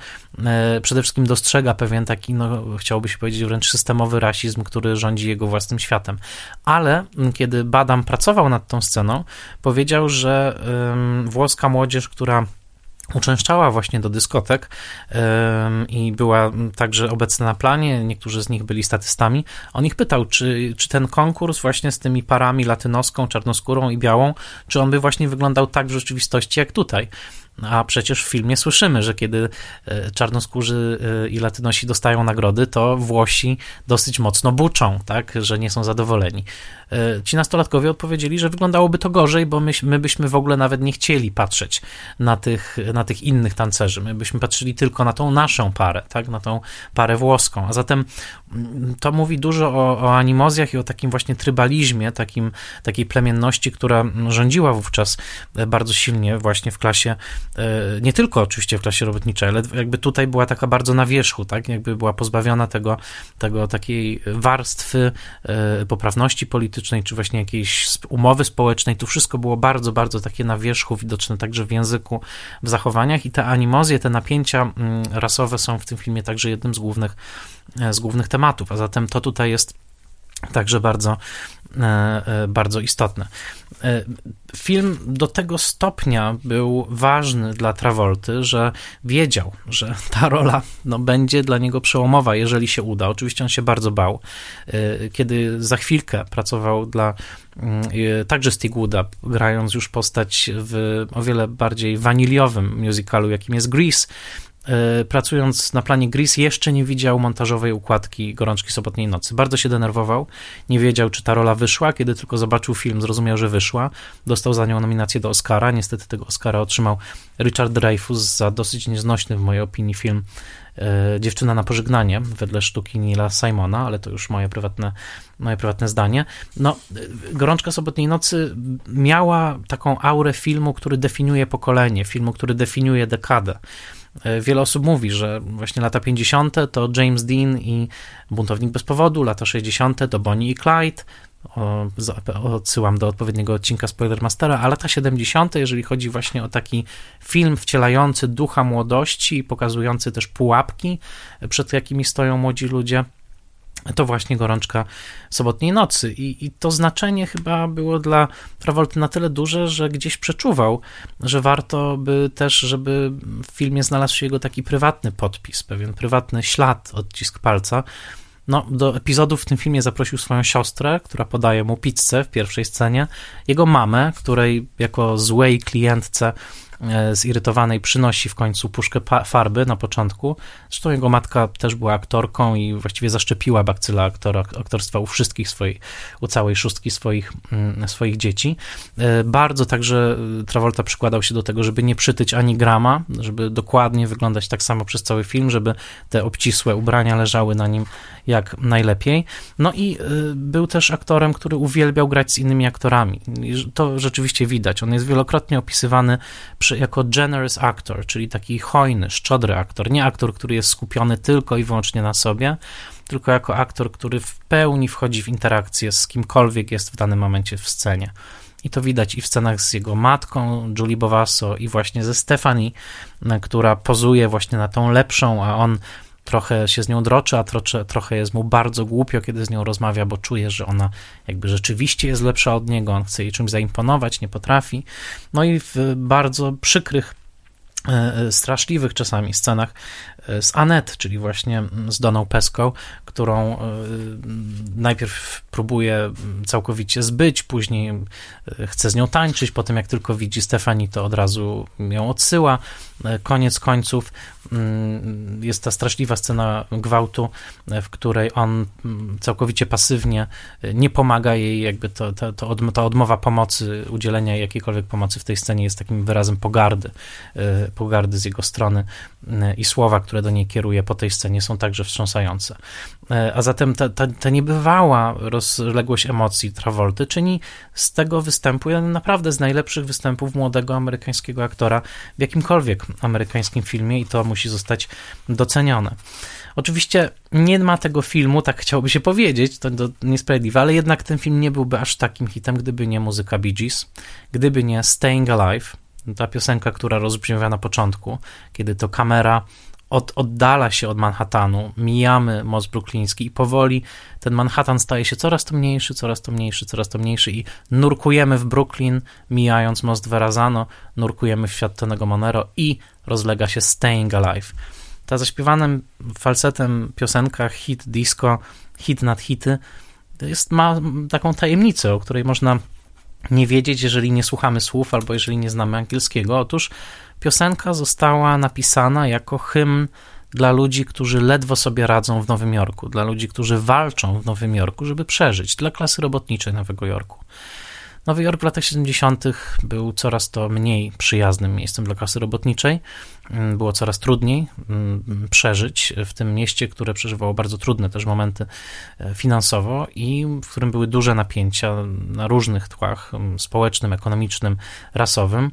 przede wszystkim dostrzega pewien taki, no, chciałoby się powiedzieć, wręcz systemowy rasizm, który rządzi jego własnym światem. Ale kiedy Badam pracował nad tą sceną, powiedział, że włoska młodzież, która uczęszczała właśnie do dyskotek i była także obecna na planie, niektórzy z nich byli statystami. On ich pytał, czy, czy ten konkurs właśnie z tymi parami latynoską, czarnoskórą i białą, czy on by właśnie wyglądał tak w rzeczywistości jak tutaj. A przecież w filmie słyszymy, że kiedy e, czarnoskórzy e, i latynosi dostają nagrody, to Włosi dosyć mocno buczą, tak, że nie są zadowoleni. E, ci nastolatkowie odpowiedzieli, że wyglądałoby to gorzej, bo my, my byśmy w ogóle nawet nie chcieli patrzeć na tych, na tych innych tancerzy. My byśmy patrzyli tylko na tą naszą parę, tak, na tą parę włoską. A zatem mm, to mówi dużo o, o animozjach i o takim właśnie trybalizmie, takim, takiej plemienności, która rządziła wówczas bardzo silnie właśnie w klasie E, nie tylko oczywiście w klasie robotniczej, ale jakby tutaj była taka bardzo na wierzchu, tak, jakby była pozbawiona tego, tego takiej warstwy e, poprawności politycznej, czy właśnie jakiejś umowy społecznej, tu wszystko było bardzo, bardzo takie na wierzchu, widoczne także w języku, w zachowaniach. I te animozje, te napięcia mm, rasowe są w tym filmie także jednym z głównych, e, z głównych tematów, a zatem to tutaj jest Także bardzo, bardzo istotne. E, film do tego stopnia był ważny dla Travolty, że wiedział, że ta rola no, będzie dla niego przełomowa, jeżeli się uda. Oczywiście on się bardzo bał. E, kiedy za chwilkę pracował dla mm, e, także Stigwooda, grając już postać w o wiele bardziej waniliowym musicalu, jakim jest Grease, E, pracując na planie Gris, jeszcze nie widział montażowej układki Gorączki Sobotniej Nocy. Bardzo się denerwował, nie wiedział, czy ta rola wyszła. Kiedy tylko zobaczył film, zrozumiał, że wyszła. Dostał za nią nominację do Oscara. Niestety tego Oscara otrzymał Richard Dreyfuss za dosyć nieznośny, w mojej opinii, film e, Dziewczyna na pożegnanie, wedle sztuki Nila Simona, ale to już moje prywatne, moje prywatne zdanie. No, e, Gorączka Sobotniej Nocy miała taką aurę filmu, który definiuje pokolenie, filmu, który definiuje dekadę. E, wiele osób mówi, że właśnie lata 50. to James Dean i Buntownik bez powodu, lata 60. to Bonnie i Clyde, odsyłam do odpowiedniego odcinka Spoilermastera, a lata 70., jeżeli chodzi właśnie o taki film wcielający ducha młodości, pokazujący też pułapki, przed jakimi stoją młodzi ludzie, to właśnie gorączka sobotniej nocy. I, I, to znaczenie chyba było dla Travolty na tyle duże, że gdzieś przeczuwał, że warto by też, żeby w filmie znalazł się jego taki prywatny podpis, pewien prywatny ślad, odcisk palca. No, do epizodów w tym filmie zaprosił swoją siostrę, która podaje mu pizzę w pierwszej scenie, jego mamę, której jako złej klientce zirytowanej przynosi w końcu puszkę farby na początku. Zresztą jego matka też była aktorką i właściwie zaszczepiła bakcyla aktora, aktorstwa u wszystkich swoich, u całej szóstki swoich, mm, swoich dzieci. E, bardzo także Travolta przykładał się do tego, żeby nie przytyć ani grama, żeby dokładnie wyglądać tak samo przez cały film, żeby te obcisłe ubrania leżały na nim jak najlepiej. No i był też aktorem, który uwielbiał grać z innymi aktorami. To rzeczywiście widać. On jest wielokrotnie opisywany przy, jako generous actor, czyli taki hojny, szczodry aktor. Nie aktor, który jest skupiony tylko i wyłącznie na sobie, tylko jako aktor, który w pełni wchodzi w interakcję z kimkolwiek jest w danym momencie w scenie. I to widać i w scenach z jego matką, Julie Bovasso, i właśnie ze Stephanie, która pozuje właśnie na tą lepszą, a on trochę się z nią droczy, a trochę, trochę jest mu bardzo głupio, kiedy z nią rozmawia, bo czuje, że ona jakby rzeczywiście jest lepsza od niego, on chce jej czymś zaimponować, nie potrafi. No i w bardzo przykrych E, straszliwych czasami scenach e, z Anet, czyli właśnie z Doną Peską, którą e, najpierw próbuje całkowicie zbyć, później chce z nią tańczyć, potem jak tylko widzi Stefani, to od razu ją odsyła. Koniec końców mm, jest ta straszliwa scena gwałtu, w której on mm, całkowicie pasywnie nie pomaga jej, jakby to, to, to, ta odmowa pomocy, udzielenia jakiejkolwiek pomocy w tej scenie jest takim wyrazem pogardy pogardy z jego strony e, i słowa, które do niej kieruje po tej scenie są także wstrząsające. E, a zatem ta, ta, ta niebywała rozległość emocji Travolty czyni z tego występu jeden naprawdę z najlepszych występów młodego amerykańskiego aktora w jakimkolwiek amerykańskim filmie i to musi zostać docenione. Oczywiście nie ma tego filmu, tak chciałoby się powiedzieć, to, to niesprawiedliwe, ale jednak ten film nie byłby aż takim hitem, gdyby nie muzyka Bee Gees, gdyby nie Staying Alive, ta piosenka, która rozbrzmiała na początku, kiedy to kamera od, oddala się od Manhattanu, mijamy most brukliński i powoli ten Manhattan staje się coraz to mniejszy, coraz to mniejszy, coraz to mniejszy i nurkujemy w Brooklyn, mijając most Verrazano, nurkujemy w świat Tonego Monero i rozlega się Staying Alive. Ta zaśpiewanym falsetem piosenka hit disco, hit nad hity, jest, ma taką tajemnicę, o której można nie wiedzieć, jeżeli nie słuchamy słów albo jeżeli nie znamy angielskiego. Otóż piosenka została napisana jako hymn dla ludzi, którzy ledwo sobie radzą w Nowym Jorku, dla ludzi, którzy walczą w Nowym Jorku, żeby przeżyć, dla klasy robotniczej Nowego Jorku. Nowy Jork w latach 70. był coraz to mniej przyjaznym miejscem dla klasy robotniczej. Mm, było coraz trudniej mm, przeżyć w tym mieście, które przeżywało bardzo trudne też momenty e, finansowo i w którym były duże napięcia na różnych tłach społecznym, ekonomicznym, rasowym.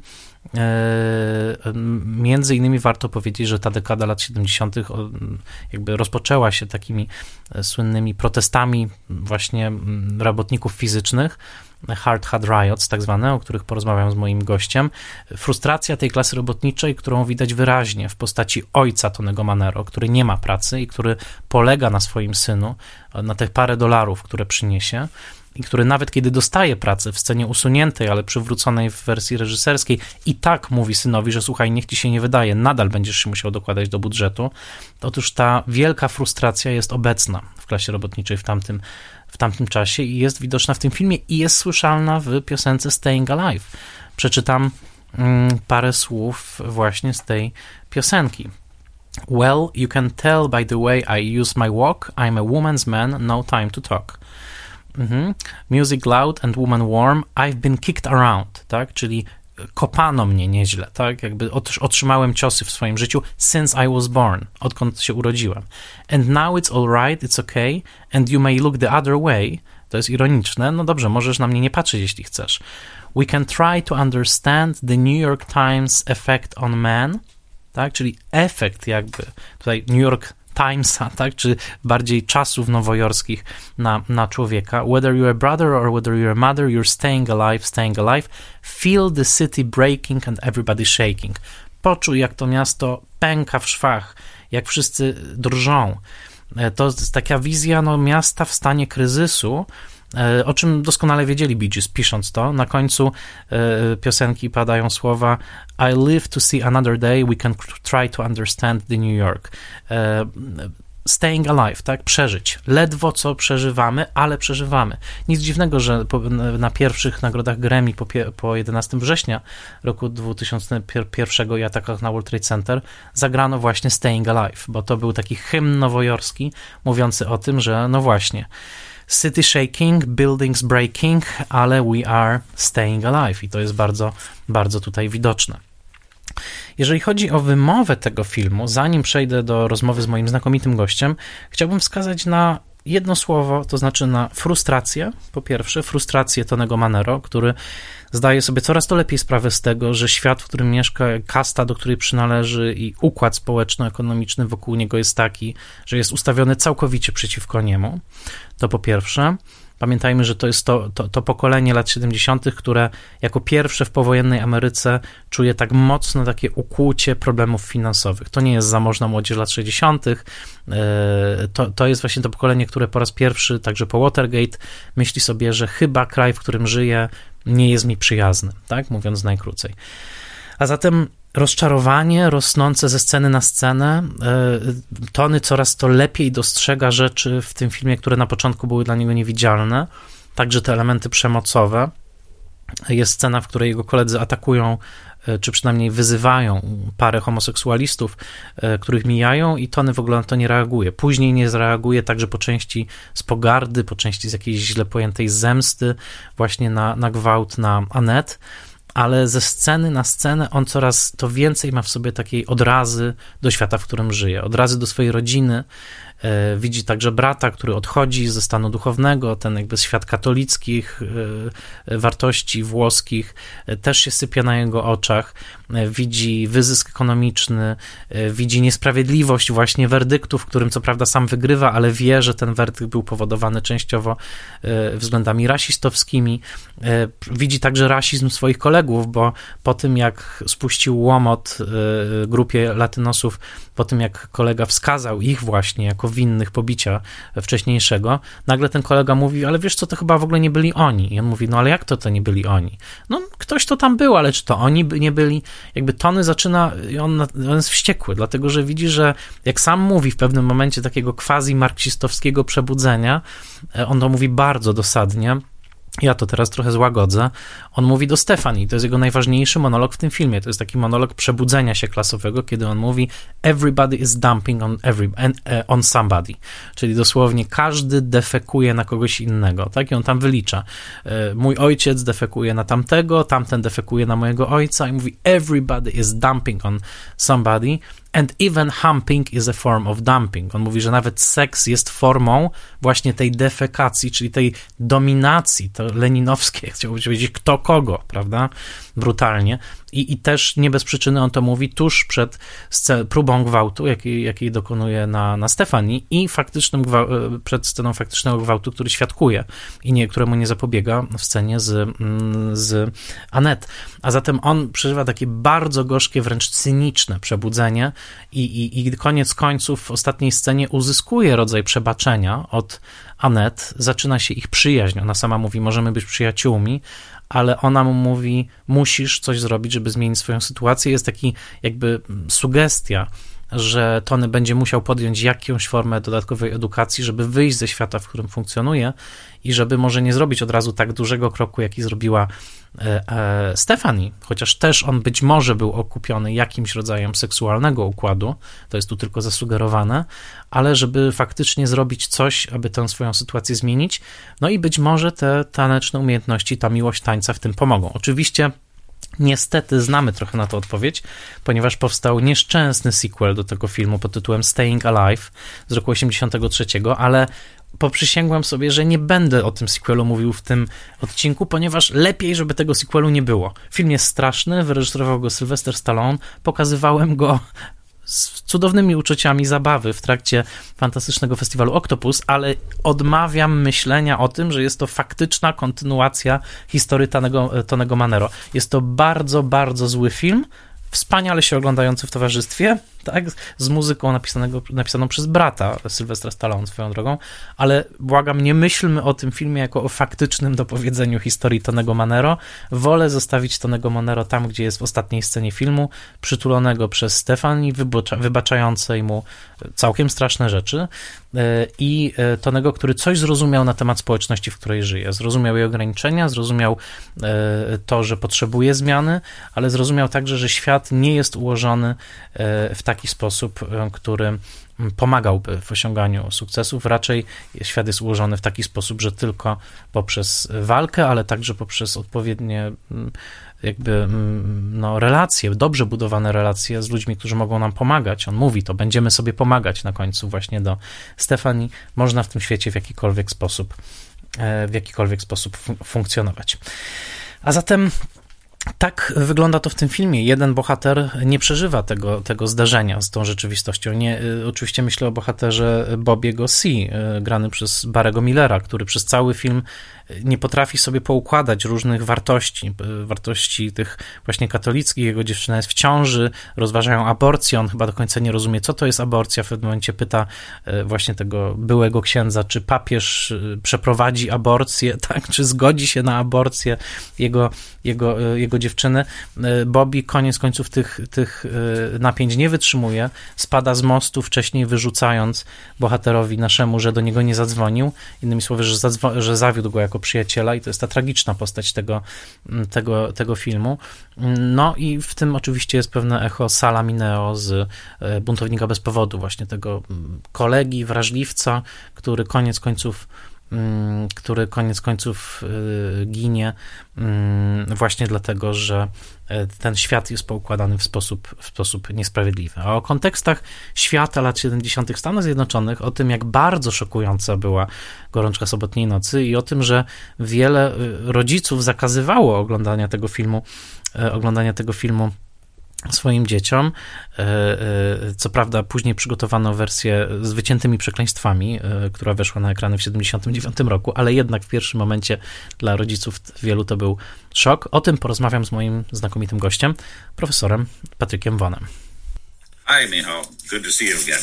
E, między innymi warto powiedzieć, że ta dekada lat 70. jakby rozpoczęła się takimi e, słynnymi protestami właśnie robotników fizycznych, Hard Hat Riots, tak zwane, o których porozmawiam z moim gościem. Frustracja tej klasy robotniczej, którą widać wyraźnie w postaci ojca Tonego Manero, który nie ma pracy i który polega na swoim synu, na te parę dolarów, które przyniesie i który nawet kiedy dostaje pracę w scenie usuniętej, ale przywróconej w wersji reżyserskiej, i tak mówi synowi, że słuchaj, niech ci się nie wydaje, nadal będziesz się musiał dokładać do budżetu. Otóż ta wielka frustracja jest obecna w klasie robotniczej w tamtym w tamtym czasie i jest widoczna w tym filmie i jest słyszalna w piosence Staying Alive. Przeczytam mm, parę słów właśnie z tej piosenki. Well, you can tell by the way I use my walk, I'm a woman's man, no time to talk. Mhm. Music loud and woman warm, I've been kicked around, tak? Czyli kopano mnie nieźle, tak? Jakby otrzymałem ciosy w swoim życiu since I was born, odkąd się urodziłem. And now it's all right, it's okay, and you may look the other way. To jest ironiczne. No dobrze, możesz na mnie nie patrzeć, jeśli chcesz. We can try to understand the New York Times effect on man, tak? Czyli efekt jakby, tutaj New York Timesa, tak, czy bardziej czasów nowojorskich na, na człowieka. Whether you're a brother or whether you're a mother, you're staying alive, staying alive. Feel the city breaking and everybody shaking. Poczuj, jak to miasto pęka w szwach, jak wszyscy drżą. E, to jest taka wizja no, miasta w stanie kryzysu, o czym doskonale wiedzieli Bee Gees, pisząc to. Na końcu e, piosenki padają słowa I live to see another day, we can try to understand the New York. E, staying alive, tak? Przeżyć. Ledwo co przeżywamy, ale przeżywamy. Nic dziwnego, że po, na pierwszych nagrodach Grammy po, po 11 września roku 2001 i atakach na World Trade Center zagrano właśnie Staying Alive, bo to był taki hymn nowojorski mówiący o tym, że no właśnie, city shaking, buildings breaking, ale we are staying alive i to jest bardzo, bardzo tutaj widoczne. Jeżeli chodzi o wymowę tego filmu, zanim przejdę do rozmowy z moim znakomitym gościem, chciałbym wskazać na jedno słowo, to znaczy na frustrację. Po pierwsze, frustrację Tonego Manero, który zdaje sobie coraz to lepiej sprawę z tego, że świat, w którym mieszka, kasta, do której przynależy i układ społeczno-ekonomiczny wokół niego jest taki, że jest ustawiony całkowicie przeciwko niemu. To po pierwsze. Pamiętajmy, że to jest to, to, to, pokolenie lat 70., które jako pierwsze w powojennej Ameryce czuje tak mocno takie ukłucie problemów finansowych. To nie jest zamożna młodzież lat 60., e, to, to jest właśnie to pokolenie, które po raz pierwszy, także po Watergate, myśli sobie, że chyba kraj, w którym żyje, nie jest mi przyjazny, tak? Mówiąc najkrócej. A zatem rozczarowanie rosnące ze sceny na scenę. Tony coraz to lepiej dostrzega rzeczy w tym filmie, które na początku były dla niego niewidzialne, także te elementy przemocowe. Jest scena, w której jego koledzy atakują E, czy przynajmniej wyzywają parę homoseksualistów, e, których mijają i Tony w ogóle na to nie reaguje. Później nie zareaguje także po części z pogardy, po części z jakiejś źle pojętej zemsty właśnie na, na gwałt na Anet, ale ze sceny na scenę on coraz to więcej ma w sobie takiej odrazy do świata, w którym żyje, odrazy do swojej rodziny, E, widzi także brata, który odchodzi ze stanu duchownego, ten jakby świat katolickich e, wartości włoskich e, też się sypia na jego oczach. Widzi wyzysk ekonomiczny, widzi niesprawiedliwość właśnie werdyktu, w którym co prawda sam wygrywa, ale wie, że ten werdykt był powodowany częściowo względami rasistowskimi. Widzi także rasizm swoich kolegów, bo po tym jak spuścił łomot grupie latynosów, po tym jak kolega wskazał ich właśnie jako winnych pobicia wcześniejszego, nagle ten kolega mówi, ale wiesz co, to chyba w ogóle nie byli oni. I on mówi, no ale jak to to nie byli oni? No ktoś to tam był, ale czy to oni by nie byli? Jakby Tony zaczyna, on, on jest wściekły, dlatego że widzi, że jak sam mówi w pewnym momencie takiego quasi-marksistowskiego przebudzenia, e, on to mówi bardzo dosadnie, ja to teraz trochę złagodzę. On mówi do Stefani, to jest jego najważniejszy monolog w tym filmie. To jest taki monolog przebudzenia się klasowego, kiedy on mówi everybody is dumping on, every, e, on somebody. Czyli dosłownie każdy defekuje na kogoś innego. Tak? I on tam wylicza. E, mój ojciec defekuje na tamtego, tamten defekuje na mojego ojca i mówi everybody is dumping on somebody. And even humping is a form of dumping. On mówi, że nawet seks jest formą właśnie tej defekacji, czyli tej dominacji, to leninowskie, chciałbym powiedzieć, kto kogo, prawda? Brutalnie. I, I też nie bez przyczyny on to mówi tuż przed próbą gwałtu, jakiej, jakiej dokonuje na, na Stefanii i faktycznym e, przed sceną faktycznego gwałtu, który świadkuje i nie, któremu nie zapobiega w scenie z, mm, z Anet. A zatem on przeżywa takie bardzo gorzkie, wręcz cyniczne przebudzenie i, i, i koniec końców w ostatniej scenie uzyskuje rodzaj przebaczenia od Anet, zaczyna się ich przyjaźń. Ona sama mówi, możemy być przyjaciółmi, ale ona mu mówi, musisz coś zrobić, żeby zmienić swoją sytuację. Jest taki jakby sugestia, że Tony będzie musiał podjąć jakąś formę dodatkowej edukacji, żeby wyjść ze świata, w którym funkcjonuje i żeby może nie zrobić od razu tak dużego kroku, jaki zrobiła Stefani, chociaż też on być może był okupiony jakimś rodzajem seksualnego układu, to jest tu tylko zasugerowane, ale żeby faktycznie zrobić coś, aby tę swoją sytuację zmienić, no i być może te taneczne umiejętności, ta miłość tańca w tym pomogą. Oczywiście Niestety znamy trochę na to odpowiedź, ponieważ powstał nieszczęsny sequel do tego filmu pod tytułem Staying Alive z roku 83, ale poprzysięgłem sobie, że nie będę o tym sequelu mówił w tym odcinku, ponieważ lepiej, żeby tego sequelu nie było. Film jest straszny, wyreżyserował go Sylvester Stallone, pokazywałem go z cudownymi uczuciami zabawy w trakcie fantastycznego festiwalu Octopus, ale odmawiam myślenia o tym, że jest to faktyczna kontynuacja historii Tonego, Tonego Manero. Jest to bardzo, bardzo zły film, wspaniale się oglądający w towarzystwie, tak, z muzyką napisanego, napisaną przez brata Sylwestra Stallone swoją drogą, ale błagam, nie myślmy o tym filmie jako o faktycznym dopowiedzeniu historii Tonego Manero. Wolę zostawić Tonego Manero tam, gdzie jest w ostatniej scenie filmu, przytulonego przez Stefani, wybacza, wybaczającej mu całkiem straszne rzeczy e, i e, Tonego, który coś zrozumiał na temat społeczności, w której żyje. Zrozumiał jej ograniczenia, zrozumiał e, to, że potrzebuje zmiany, ale zrozumiał także, że świat nie jest ułożony w taki taki sposób, e, który pomagałby w osiąganiu sukcesów. Raczej świat jest ułożony w taki sposób, że tylko poprzez walkę, ale także poprzez odpowiednie jakby no, relacje, dobrze budowane relacje z ludźmi, którzy mogą nam pomagać. On mówi to, będziemy sobie pomagać na końcu właśnie do Stefanii. Można w tym świecie w jakikolwiek sposób e, w jakikolwiek sposób fun funkcjonować. A zatem tak wygląda to w tym filmie. Jeden bohater nie przeżywa tego, tego zdarzenia z tą rzeczywistością. Nie, y, oczywiście myślę o bohaterze Bobiego C., y, grany przez Barego Millera, który przez cały film nie potrafi sobie poukładać różnych wartości, wartości tych właśnie katolickich. Jego dziewczyna jest w ciąży, rozważają aborcję, on chyba do końca nie rozumie, co to jest aborcja. W pewnym momencie pyta właśnie tego byłego księdza, czy papież przeprowadzi aborcję, tak, czy zgodzi się na aborcję jego, jego, jego dziewczyny. Bobby koniec końców tych, tych napięć nie wytrzymuje, spada z mostu, wcześniej wyrzucając bohaterowi naszemu, że do niego nie zadzwonił. Innymi słowy, że, zadzwo- że zawiódł go jako przyjaciela i to jest ta tragiczna postać tego, tego, tego filmu. No i w tym oczywiście jest pewne echo Sala Mineo z e, Buntownika bez powodu, właśnie tego kolegi, wrażliwca, który koniec końców Mm, który koniec końców y, ginie mm, właśnie dlatego, że e, ten świat jest poukładany w sposób, w sposób niesprawiedliwy. A o kontekstach świata lat 70. Stanów Zjednoczonych, o tym, jak bardzo szokująca była gorączka sobotniej nocy i o tym, że wiele y, rodziców zakazywało oglądania tego filmu, e, oglądania tego filmu swoim dzieciom. E, e, co prawda, później przygotowano wersję z wyciętymi przekleństwami, e, która weszła na ekrany w 1979 roku, ale jednak w pierwszym momencie dla rodziców wielu to był szok. O tym porozmawiam z moim znakomitym gościem, profesorem Patrykiem Wonem. Hi, Michał. Good to see you again,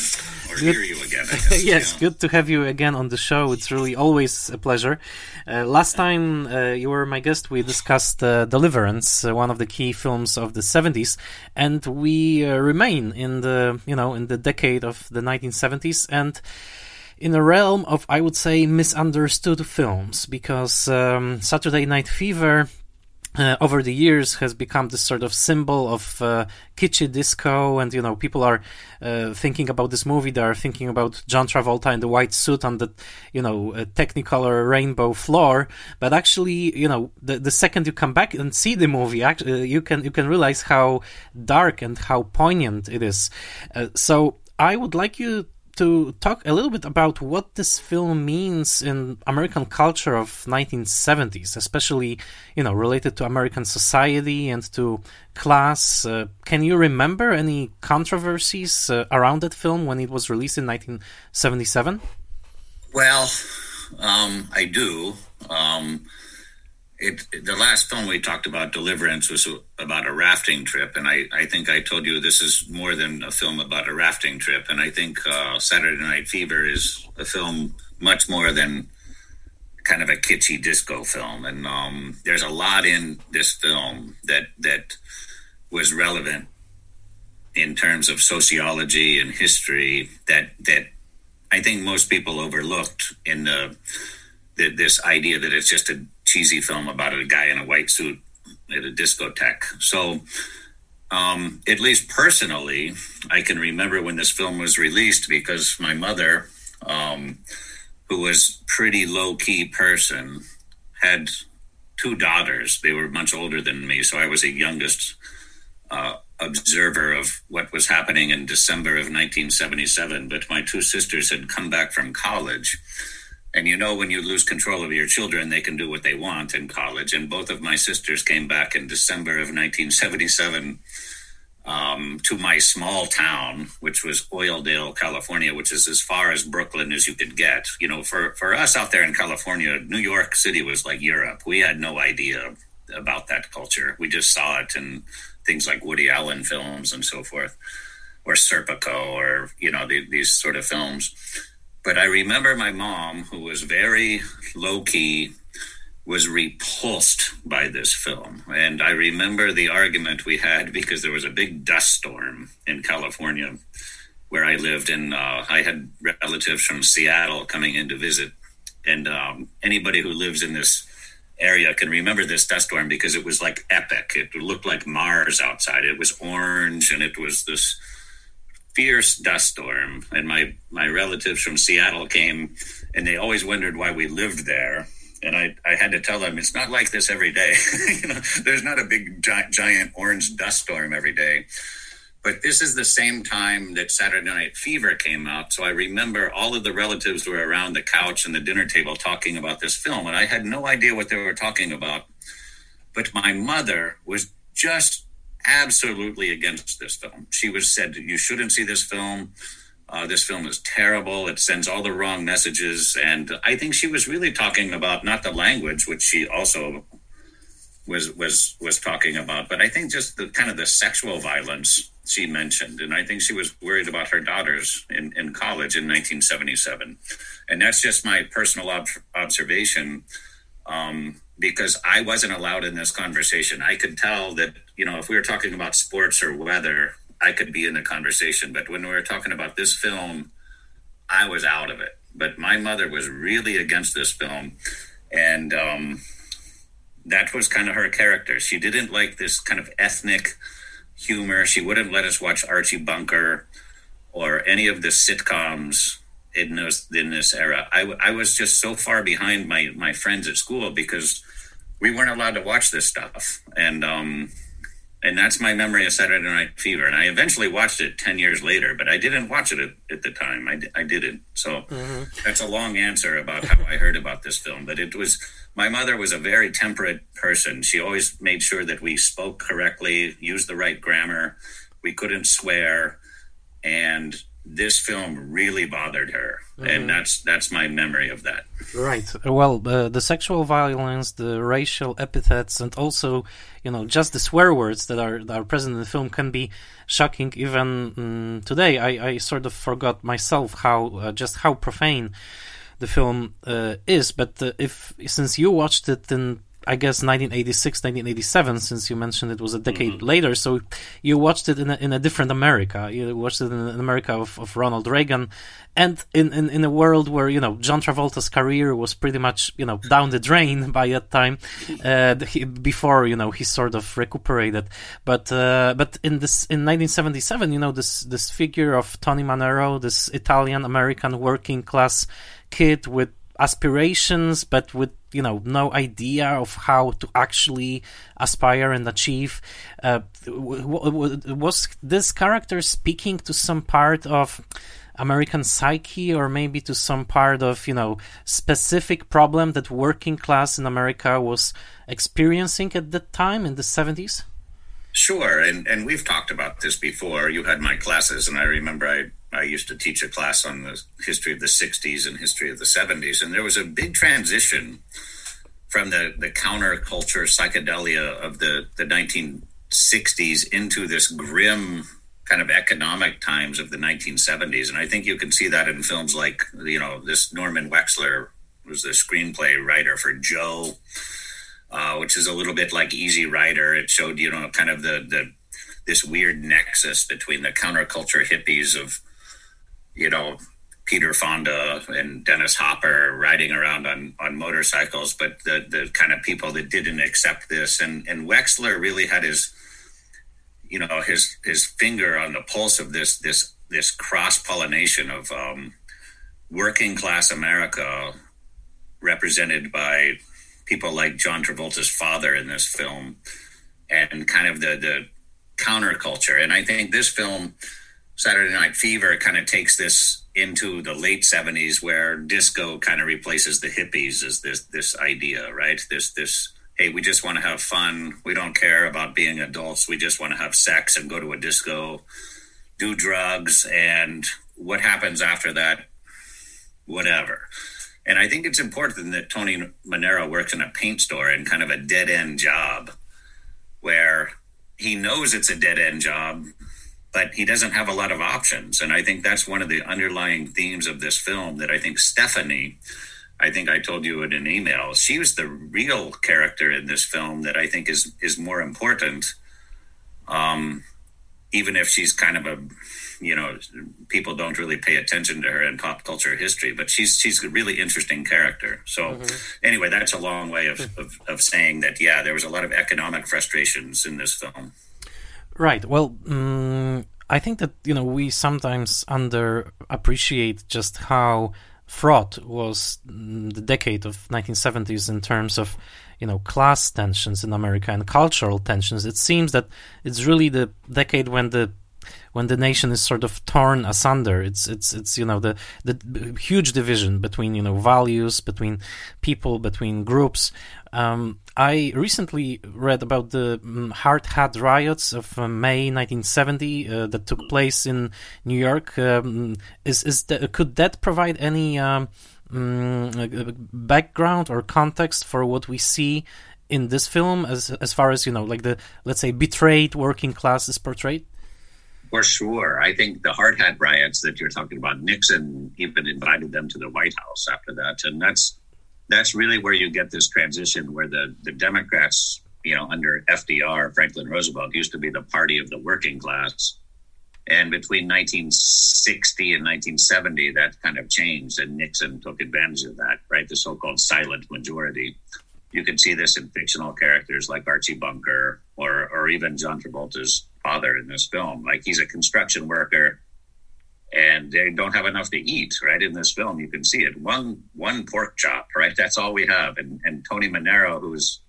or good. hear you again. Guess, yes, good to have you again on the show. It's really always a pleasure. Uh, last time uh, you were my guest, we discussed uh, Deliverance, uh, one of the key films of the 70s, and we uh, remain in the you know in the decade of the 1970s and in a realm of I would say misunderstood films because um, Saturday Night Fever uh, over the years has become this sort of symbol of uh, kitschy disco and you know people are uh, thinking about this movie. They are thinking about john travolta in the white suit on the you know technicolor rainbow floor. But actually you know the, the second you come back and see the movie actually, uh, you can you can realize how dark and how poignant it is. Uh, so i would like you to talk a little bit about what this film means in American culture of 1970s, especially you know related to American society and to class. Uh, can you remember any controversies uh, around that film when it was released in 1977? Well, um, I do. Um, it, the last film we talked about, Deliverance, was about a rafting trip, and I, I think I told you this is more than a film about a rafting trip, and I think uh, Saturday Night Fever is a film much more than kind of a kitschy disco film, and um, there's a lot in this film that that was relevant in terms of sociology and history that that I think most people overlooked in the, the this idea that it's just a cheesy film about a guy in a white suit at a discotheque. So, um, at least personally, I can remember when this film was released because my mother, um, who was pretty low key person, had two daughters. They were much older than me, so I was the youngest uh, observer of what was happening in December of 1977. But my two sisters had come back from college and you know, when you lose control of your children, they can do what they want in college. And both of my sisters came back in December of 1977 um, to my small town, which was Oildale, California, which is as far as Brooklyn as you could get. You know, for, for us out there in California, New York City was like Europe. We had no idea about that culture. We just saw it in things like Woody Allen films and so forth, or Serpico, or, you know, the, these sort of films but I remember my mom, who was very low key, was repulsed by this film. And I remember the argument we had because there was a big dust storm in California where I lived. And uh, I had relatives from Seattle coming in to visit. And um, anybody who lives in this area can remember this dust storm because it was like epic. It looked like Mars outside. It was orange and it was this fierce dust storm, and my my relatives from Seattle came, and they always wondered why we lived there. And I, I had to tell them it's not like this every day. you know, there's not a big gi- giant orange dust storm every day. But this is the same time that Saturday Night Fever came out. So I remember all of the relatives were around the couch and the dinner table talking about this film. And I had no idea what they were talking about. But my mother was just absolutely against this film. She was said you shouldn't see this film. uh, this film is terrible. It sends all the wrong messages. And I think she was really talking about not the language, which she also was was was talking about, but I think just the kind of the sexual violence she mentioned, and I think she was worried about her daughters in, in college in 1977, and that's just my personal ob- observation. Um, because I wasn't allowed in this conversation. I could tell that, you know, if we were talking about sports or weather, I could be in the conversation. But when we were talking about this film, I was out of it. But my mother was really against this film. And um, that was kind of her character. She didn't like this kind of ethnic humor. She wouldn't let us watch Archie Bunker or any of the sitcoms in this in this era. I, I was just so far behind my my friends at school because we weren't allowed to watch this stuff, and um, and that's my memory of Saturday Night Fever. And I eventually watched it ten years later, but I didn't watch it at, at the time. I, I didn't. So mm-hmm. that's a long answer about how I heard about this film. But it was my mother was a very temperate person. She always made sure that we spoke correctly, used the right grammar. We couldn't swear, and this film really bothered her. Mm-hmm. and that's that's my memory of that. Right. Well uh, the sexual violence the racial epithets and also you know just the swear words that are that are present in the film can be shocking even um, today. I, I sort of forgot myself how uh, just how profane the film uh, is. But uh, if since you watched it in I guess 1986, 1987, since you mentioned it was a decade mm-hmm. later. So you watched it in a, in a different America. You watched it in an America of, of Ronald Reagan, and in, in, in a world where you know John Travolta's career was pretty much you know down the drain by that time, uh, he, before you know he sort of recuperated. But uh, but in this in 1977, you know this this figure of Tony Manero, this Italian American working class kid with aspirations, but with you know no idea of how to actually aspire and achieve. Uh, was this character speaking to some part of American psyche, or maybe to some part of you know specific problem that working class in America was experiencing at that time in the seventies? Sure, and and we've talked about this before. You had my classes, and I remember I I used to teach a class on the history of the 60s and history of the 70s. And there was a big transition from the, the counterculture psychedelia of the, the 1960s into this grim kind of economic times of the 1970s. And I think you can see that in films like, you know, this Norman Wexler was the screenplay writer for Joe, uh, which is a little bit like Easy Rider. It showed, you know, kind of the, the, this weird nexus between the counterculture hippies of you know, Peter Fonda and Dennis Hopper riding around on, on motorcycles, but the, the kind of people that didn't accept this. And, and Wexler really had his, you know, his, his finger on the pulse of this, this, this cross pollination of um, working class America represented by people like John Travolta's father in this film and kind of the, the counterculture. And I think this film, Saturday Night Fever kind of takes this into the late 70s where disco kind of replaces the hippies as this this idea, right? This this hey, we just want to have fun. We don't care about being adults. We just want to have sex and go to a disco, do drugs and what happens after that whatever. And I think it's important that Tony Manero works in a paint store in kind of a dead end job where he knows it's a dead end job but he doesn't have a lot of options. And I think that's one of the underlying themes of this film that I think Stephanie, I think I told you in an email, she was the real character in this film that I think is is more important. Um, even if she's kind of a, you know, people don't really pay attention to her in pop culture history, but she's she's a really interesting character. So mm-hmm. anyway, that's a long way of, of, of saying that. Yeah, there was a lot of economic frustrations in this film. Right. Well, um, I think that you know we sometimes underappreciate just how fraught was mm, the decade of 1970s in terms of you know class tensions in America and cultural tensions. It seems that it's really the decade when the when the nation is sort of torn asunder. It's it's it's you know the the huge division between you know values, between people, between groups. Um, I recently read about the um, Hard Hat riots of uh, May 1970 uh, that took place in New York. Um, is is that, could that provide any um, mm, background or context for what we see in this film, as as far as you know, like the let's say betrayed working class is portrayed? For sure, I think the hard hat riots that you're talking about, Nixon even invited them to the White House after that, and that's that's really where you get this transition where the, the Democrats, you know, under FDR, Franklin Roosevelt, used to be the party of the working class. And between 1960 and 1970, that kind of changed, and Nixon took advantage of that, right? The so called silent majority. You can see this in fictional characters like Archie Bunker or, or even John Travolta's father in this film. Like he's a construction worker and they don't have enough to eat. Right in this film, you can see it. One one pork chop, right? That's all we have. And and Tony Manero, who's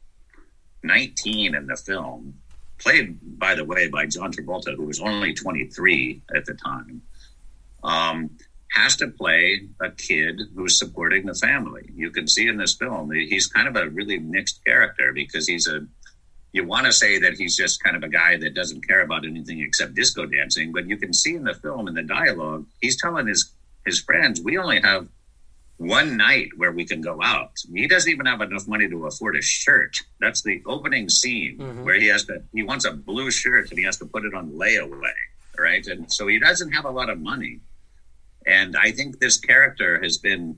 19 in the film, played by the way by John Travolta, who was only 23 at the time, um, has to play a kid who's supporting the family. You can see in this film he's kind of a really mixed character because he's a you want to say that he's just kind of a guy that doesn't care about anything except disco dancing, but you can see in the film in the dialogue, he's telling his his friends, "We only have one night where we can go out." He doesn't even have enough money to afford a shirt. That's the opening scene mm-hmm. where he has to he wants a blue shirt and he has to put it on layaway, right? And so he doesn't have a lot of money. And I think this character has been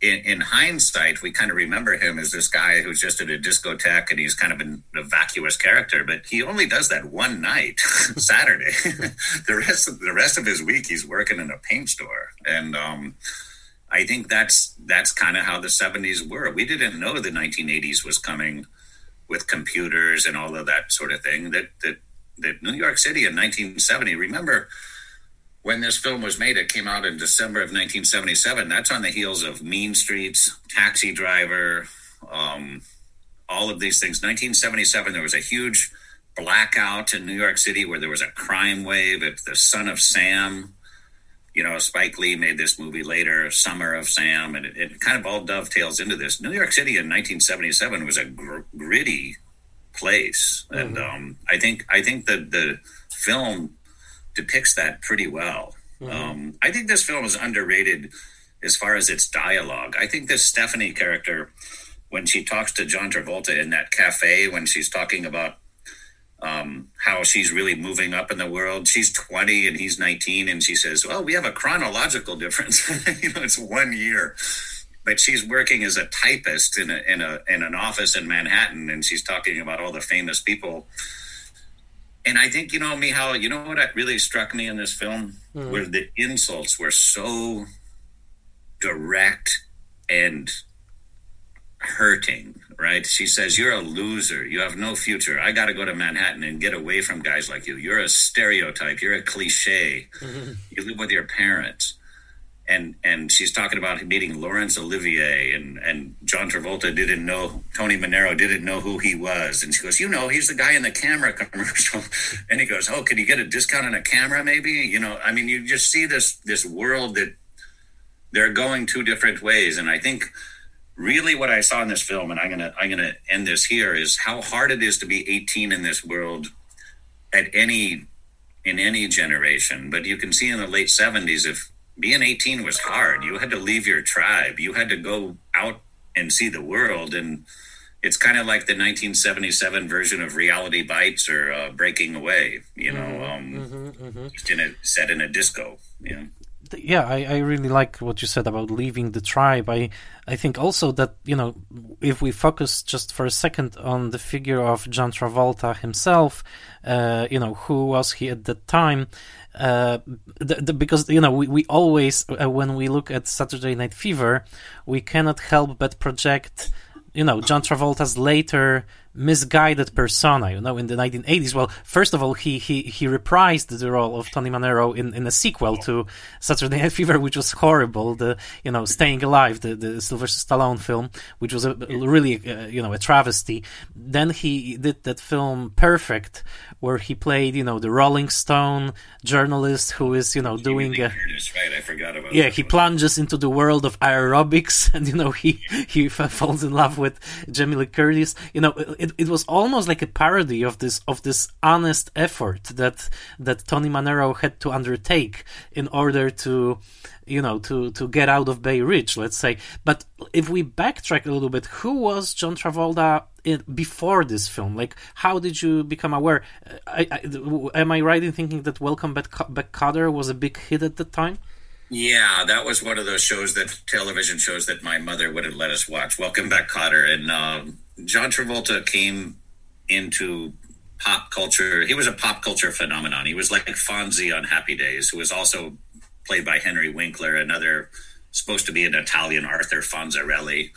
in, in, hindsight, we kind of remember him as this guy who's just at a discotheque and he's kind of an, a vacuous character, but he only does that one night, Saturday. the rest of the rest of his week, he's working in a paint store, and um, I think that's that's kind of how the '70s were. We didn't know the 1980s was coming with computers and all of that sort of thing. That that that New York City in 1970. Remember when this film was made, it came out in December of 1977. That's on the heels of Mean Streets, Taxi Driver, um, all of these things. 1977, there was a huge blackout in New York City where there was a crime wave. It's the Son of Sam. You know, Spike Lee made this movie later, Summer of Sam, and it, it kind of all dovetails into this. New York City in 1977 was a gr- gritty place, mm-hmm. and um, I think I think that the film depicts that pretty well. Mm-hmm. Um, I think this film is underrated as far as its dialogue. I think this Stephanie character, when she talks to John Travolta in that cafe, when she's talking about um, how she's really moving up in the world, she's 20 and he's 19, and she says, "Well, we have a chronological difference. you know, it's one year." But she's working as a typist in a in a in an office in Manhattan, and she's talking about all the famous people and I think you know, Michal, you know what really struck me in this film mm. were the insults were so direct and hurting. Right? She says, "You're a loser. You have no future. I got to go to Manhattan and get away from guys like you. You're a stereotype. You're a cliche. You live with your parents." And and she's talking about meeting Laurence Olivier and and John Travolta didn't know Tony Manero didn't know who he was. And she goes you know he's the guy in the camera commercial. And he goes oh can you get a discount on a camera maybe? You know I mean you just see this this world that they're going two different ways. And I think really what I saw in this film and I'm gonna I'm gonna end this here is how hard it is to be 18 in this world at any in any generation. But you can see in the late 70s if being 18 was hard. You had to leave your tribe. You had to go out and see the world. And it's kind of like the 1977 version of Reality Bites or uh, Breaking Away, you know, mm-hmm, um, mm-hmm, mm-hmm. just in a set in a disco. You know? yeah, I, I really like what you said about leaving the tribe. I I think also that you know if we focus just for a second on the figure of John Travolta himself, uh, you know who was he at that time? Uh, the, the, because you know we, we always uh, when we look at Saturday Night Fever, we cannot help but project you know John Travolta's later misguided persona, you know, in the 1980s. Well, first of all, he he he reprised the role of Tony Manero in, in a sequel to Saturday Night Fever, which was horrible. The you know Staying Alive, the the Sylvester Stallone film, which was a, really uh, you know a travesty. Then he did that film Perfect, where he played you know the Rolling Stone journalist who is you know doing. Uh, right, I forgot about. Yeah, he plunges into the world of aerobics, and you know he he falls in love with Jamie Lee Curtis. You know. It, it, it was almost like a parody of this of this honest effort that that Tony Manero had to undertake in order to you know to to get out of Bay Ridge, let's say. But if we backtrack a little bit, who was John Travolta before this film? Like, how did you become aware? I, I, am I right in thinking that Welcome Back, Back Kotter was a big hit at the time? Yeah, that was one of those shows that television shows that my mother wouldn't let us watch. Welcome Back, Kotter, and um, John Travolta came into pop culture. He was a pop culture phenomenon. He was like Fonzie on Happy Days, who was also played by Henry Winkler, another supposed to be an Italian Arthur Fonzarelli.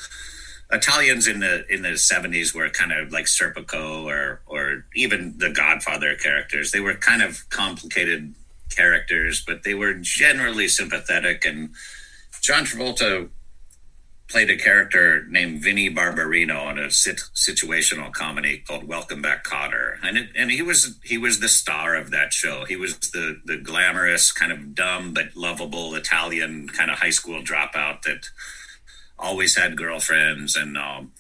Italians in the in the seventies were kind of like Serpico or or even the Godfather characters. They were kind of complicated characters, but they were generally sympathetic. And John Travolta played a character named Vinnie Barbarino in a sit- situational comedy called Welcome Back Kotter, and it, and he was he was the star of that show. He was the the glamorous, kind of dumb but lovable Italian kind of high school dropout that always had girlfriends. And um,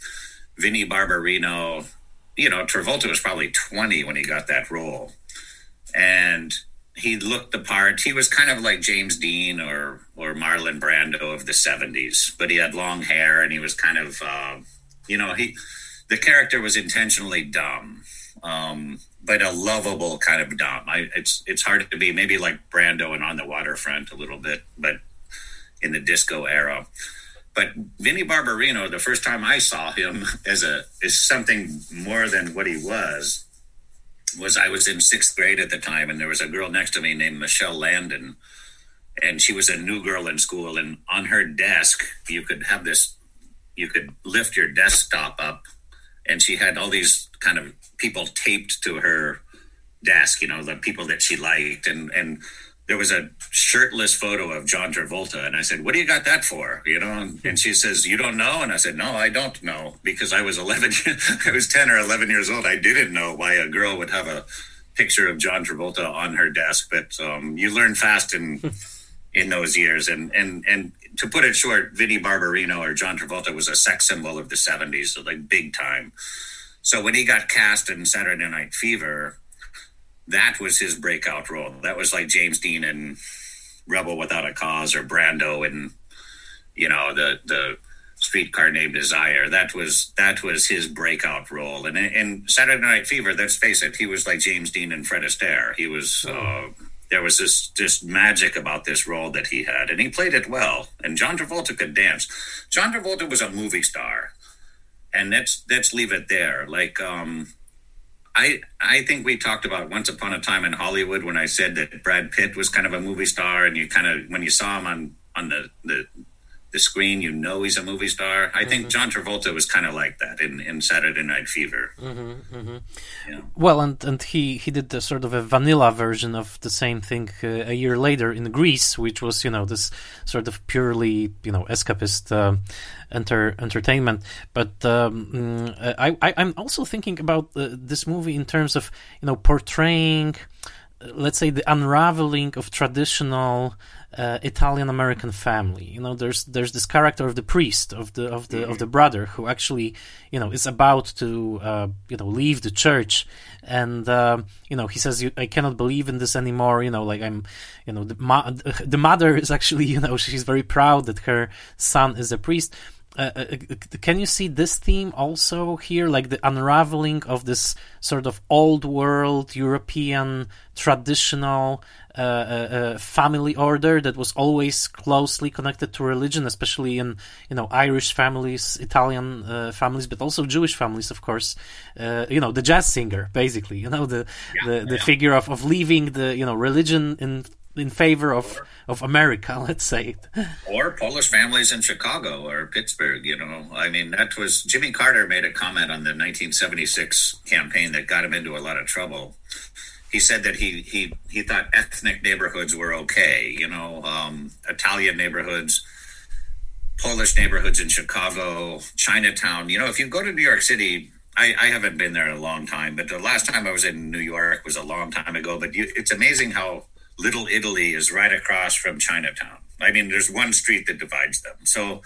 Vinnie Barbarino, you know, Travolta was probably twenty when he got that role, and he looked the part. He was kind of like James Dean or or Marlon Brando of the '70s, but he had long hair and he was kind of, uh, you know, he the character was intentionally dumb, um, but a lovable kind of dumb. I, it's it's hard to be maybe like Brando and On the Waterfront a little bit, but in the disco era. But Vinnie Barbarino, the first time I saw him as a is something more than what he was was I was in sixth grade at the time, and there was a girl next to me named Michelle Landon, and she was a new girl in school. And on her desk, you could have this, you could lift your desktop up, and she had all these kind of people taped to her desk. You know, the people that she liked, and and there was a shirtless photo of John Travolta. And I said, What do you got that for? You know, and she says, You don't know? And I said, No, I don't know because I was 11, I was 10 or 11 years old. I didn't know why a girl would have a picture of John Travolta on her desk. But um, you learn fast in, in those years. And, and, and to put it short, Vinnie Barbarino or John Travolta was a sex symbol of the 70s, so like big time. So when he got cast in Saturday Night Fever, that was his breakout role. That was like James Dean and Rebel Without a Cause or Brando and you know the the Streetcar Named Desire. That was that was his breakout role. And in Saturday Night Fever, let's face it, he was like James Dean and Fred Astaire. He was. Oh. Uh, there was this just magic about this role that he had, and he played it well. And John Travolta could dance. John Travolta was a movie star, and let's let's leave it there. Like um, I I think we talked about Once Upon a Time in Hollywood when I said that Brad Pitt was kind of a movie star, and you kind of when you saw him on on the the, the screen, you know he's a movie star. I mm-hmm. think John Travolta was kind of like that in, in Saturday Night Fever. Mm-hmm, mm-hmm. Yeah. Well, and and he he did the sort of a vanilla version of the same thing uh, a year later in Greece, which was you know this sort of purely you know escapist. Uh, enter entertainment. But um, mm, I, I am also thinking about uh, this movie in terms of you know portraying, uh, let's say, the unraveling of traditional. Uh, Italian American family. You know, there's there's this character of the priest of the of the mm-hmm. of the brother who actually you know is about to uh, you know leave the church, and uh, you know he says I cannot believe in this anymore. You know, like I'm, you know the ma- the mother is actually you know she's very proud that her son is a priest, uh, uh, uh, can you see this theme also here, like the unraveling of this sort of old world European traditional uh, uh, uh, family order that was always closely connected to religion, especially in you know Irish families, Italian families, but also Jewish families, of course. you know, the jazz singer, basically. You know, the yeah, the, the yeah. figure of, of leaving the you know religion in in favor of of America, let's say. Or Polish families in Chicago or Pittsburgh. You know, I mean, that was Jimmy Carter made a comment on the 1976 campaign that got him into a lot of trouble. He said that he he he thought ethnic neighborhoods were okay. You know, um, Italian neighborhoods. Polish neighborhoods in Chicago, Chinatown. You know, if you go to New York City, I, I, haven't been there in a long time, but the last time I was in New York was a long time ago. But you, it's amazing how Little Italy is right across from Chinatown. I mean, there's one street that divides them. So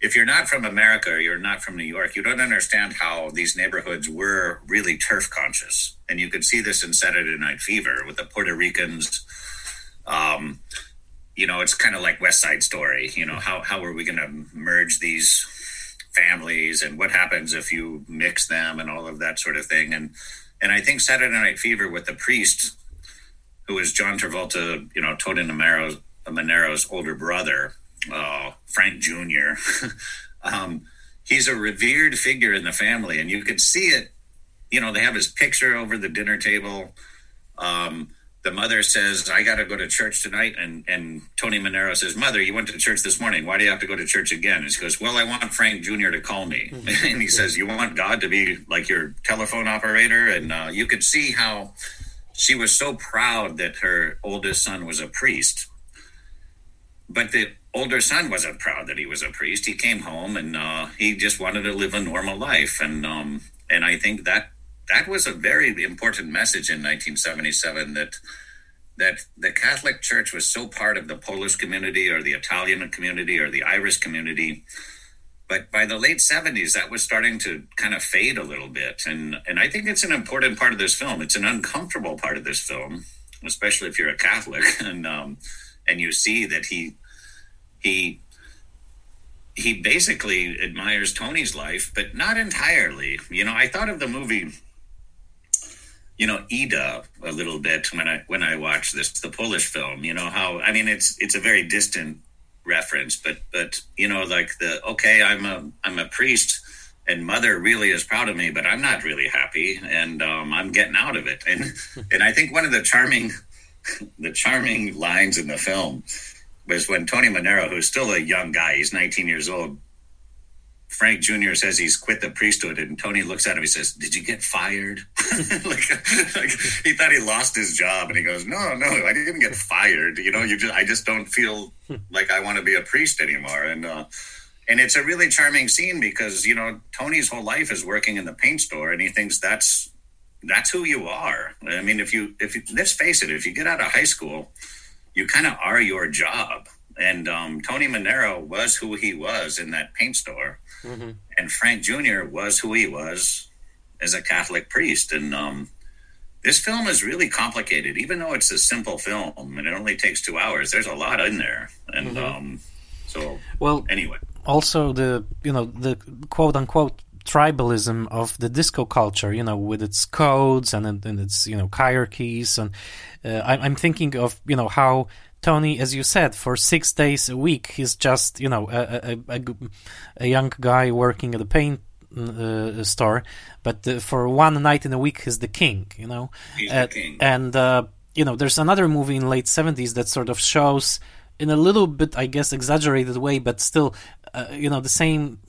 if you're not from America or you're not from New York, you don't understand how these neighborhoods were really turf conscious. And you could see this in Saturday Night Fever with the Puerto Ricans. Um, you know, it's kind of like West Side Story. You know, how, how are we going to merge these families and what happens if you mix them and all of that sort of thing. And, and I think Saturday Night Fever with the priest who is John Travolta, you know, Tony Manero's, Manero's older brother, uh, Frank Jr. um, he's a revered figure in the family, and you can see it. You know, they have his picture over the dinner table. Um, the mother says, "I got to go to church tonight," and and Tony Manero says, "Mother, you went to church this morning. Why do you have to go to church again?" And she goes, "Well, I want Frank Jr. to call me." Mm-hmm. and he says, "You want God to be like your telephone operator?" And uh, you could see how she was so proud that her oldest son was a priest. But the older son wasn't proud that he was a priest. He came home and uh, he just wanted to live a normal life, and um, and I think that that was a very important message in 1977 that that the Catholic Church was so part of the Polish community or the Italian community or the Irish community but by the late 70s that was starting to kind of fade a little bit. And and i think it's an important part of this film. It's an uncomfortable part of this film especially if you're a catholic and um and you see that he he he basically admires tony's life but not entirely. You know i thought of the movie you know ida a little bit when i when i watched this the polish film. You know how i mean it's it's a very distant reference, but but you know, like the okay, I'm a I'm a priest, and mother really is proud of me, but I'm not really happy, and um, I'm getting out of it. And and I think one of the charming the charming lines in the film was when Tony Manero, who's still a young guy, he's 19 years old, Frank Jr. says he's quit the priesthood, and Tony looks at him. He says, "Did you get fired?" like, like, he thought he lost his job, and he goes, "No, no, I didn't get fired. You know, you just I just don't feel like I want to be a priest anymore." And uh, and it's a really charming scene because you know Tony's whole life is working in the paint store, and he thinks that's that's who you are. I mean, if you if you, let's face it, if you get out of high school, you kind of are your job. And um, Tony Manero was who he was in that paint store Mm-hmm. And Frank Jr. was who he was as a Catholic priest. And um, this film is really complicated, even though it's a simple film and it only takes two hours. There's a lot in there, and mm-hmm. um, so well. Anyway, also the you know the quote unquote tribalism of the disco culture, you know, with its codes and, and its you know hierarchies, and uh, I'm thinking of you know how Tony, as you said, for six days a week, he's just you know a a, a, a young guy working at a paint uh, store, but uh, for one night in a week, he's the king. You know, uh, king. and uh, you know, there's another movie in late seventies that sort of shows in a little bit, I guess, exaggerated way, but still, uh, you know, the same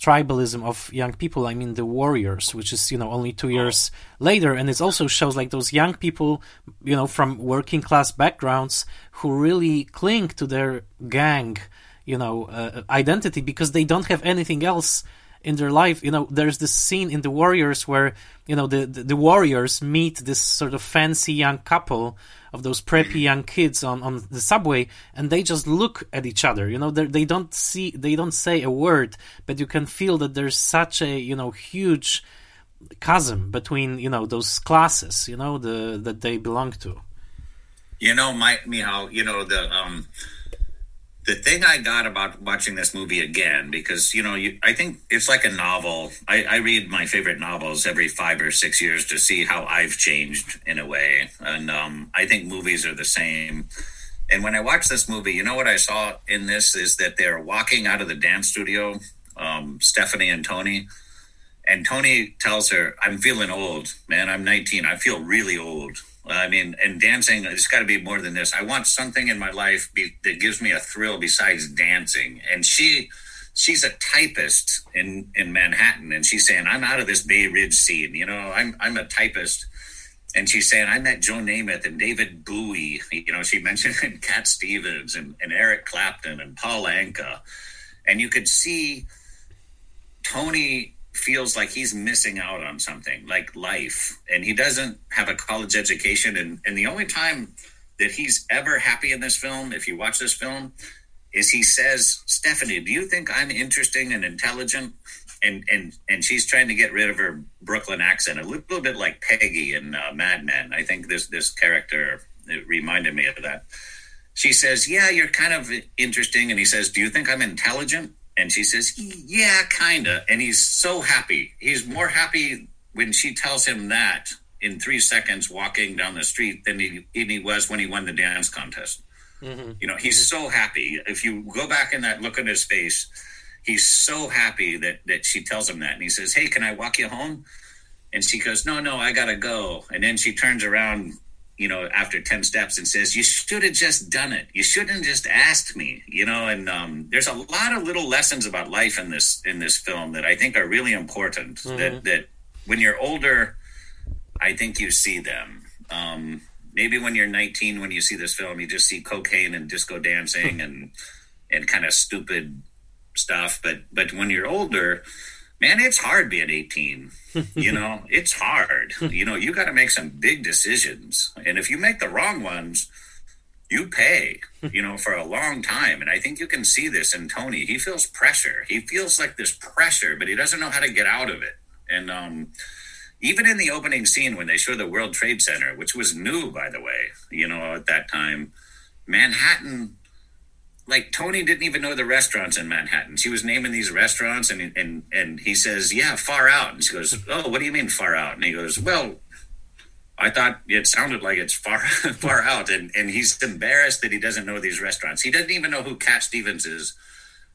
tribalism of young people. I mean, the Warriors, which is you know only two years later, and it also shows like those young people, you know, from working class backgrounds who really cling to their gang, you know, uh, identity because they don't have anything else in their life. You know, there's this scene in the Warriors where you know the, the, the Warriors meet this sort of fancy young couple of those preppy young kids on, on the subway and they just look at each other you know they don't see they don't say a word but you can feel that there's such a you know huge chasm between you know those classes you know the that they belong to you know my Michal, you know the um the thing I got about watching this movie again, because you know, you, I think it's like a novel. I, I, read my favorite novels every five or six years to see how I've changed in a way, and um, I think movies are the same. And when I watched this movie, you know what I saw in this is that they're walking out of the dance studio, um, Stephanie and Tony, and Tony tells her, "I'm feeling old, man. I'm 19. I feel really old." I mean, and dancing, it's got to be more than this. I want something in my life be, that gives me a thrill besides dancing. And she, she's a typist in in Manhattan, and she's saying, "I'm out of this Bay Ridge scene. You know, I'm I'm a typist." And she's saying, I met Joe Namath and David Bowie. You know, she mentioned Cat Stevens and, and Eric Clapton and Paul Anka. And you could see Tony feels like he's missing out on something like life. And he doesn't have a college education. And, and the only time that he's ever happy in this film if you watch this film is he says stephanie do you think i'm interesting and intelligent? And and and she's trying to get rid of her brooklyn accent a little bit like peggy in uh, mad men. I think this this character reminded me of that. She says yeah you're kind of interesting. And he says do you think i'm intelligent and she says, Yeah, kinda. And he's so happy. He's more happy when she tells him that in three seconds walking down the street than he, he was when he won the dance contest. Mm-hmm. You know, he's mm-hmm. so happy. If you go back in that look at his face, he's so happy that that she tells him that. And he says, Hey, can I walk you home? And she goes, No, no, I gotta go. And then she turns around you know, after 10 steps and says, you should have just done it. You shouldn't have just asked me, you know, and um, there's a lot of little lessons about life in this, in this film that I think are really important mm-hmm. that, that when you're older, I think you see them. Um, maybe when you're 19, when you see this film, you just see cocaine and disco dancing and, and kind of stupid stuff. But, but when you're older, man, it's hard being 18. you know, it's hard. You know, you got to make some big decisions. And if you make the wrong ones, you pay, you know, for a long time. And I think you can see this in Tony. He feels pressure. He feels like this pressure, but he doesn't know how to get out of it. And um, even in the opening scene when they show the World Trade Center, which was new, by the way, you know, at that time, Manhattan like Tony didn't even know the restaurants in Manhattan. She was naming these restaurants, and and and he says, "Yeah, far out." And she goes, "Oh, what do you mean far out?" And he goes, "Well, I thought it sounded like it's far far out." And and he's embarrassed that he doesn't know these restaurants. He doesn't even know who Cat Stevens is,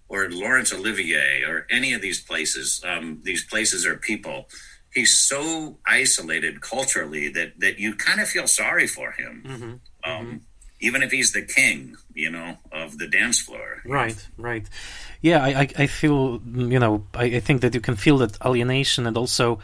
or Laurence Olivier, or any of these places. Um, these places are people. He's so isolated culturally that that you kind of feel sorry for him. Mm-hmm. Um, mm-hmm even if he's the king, you know, of the dance floor. Right, right. Yeah, I, I feel, you know, I, I think that you can feel that alienation and also,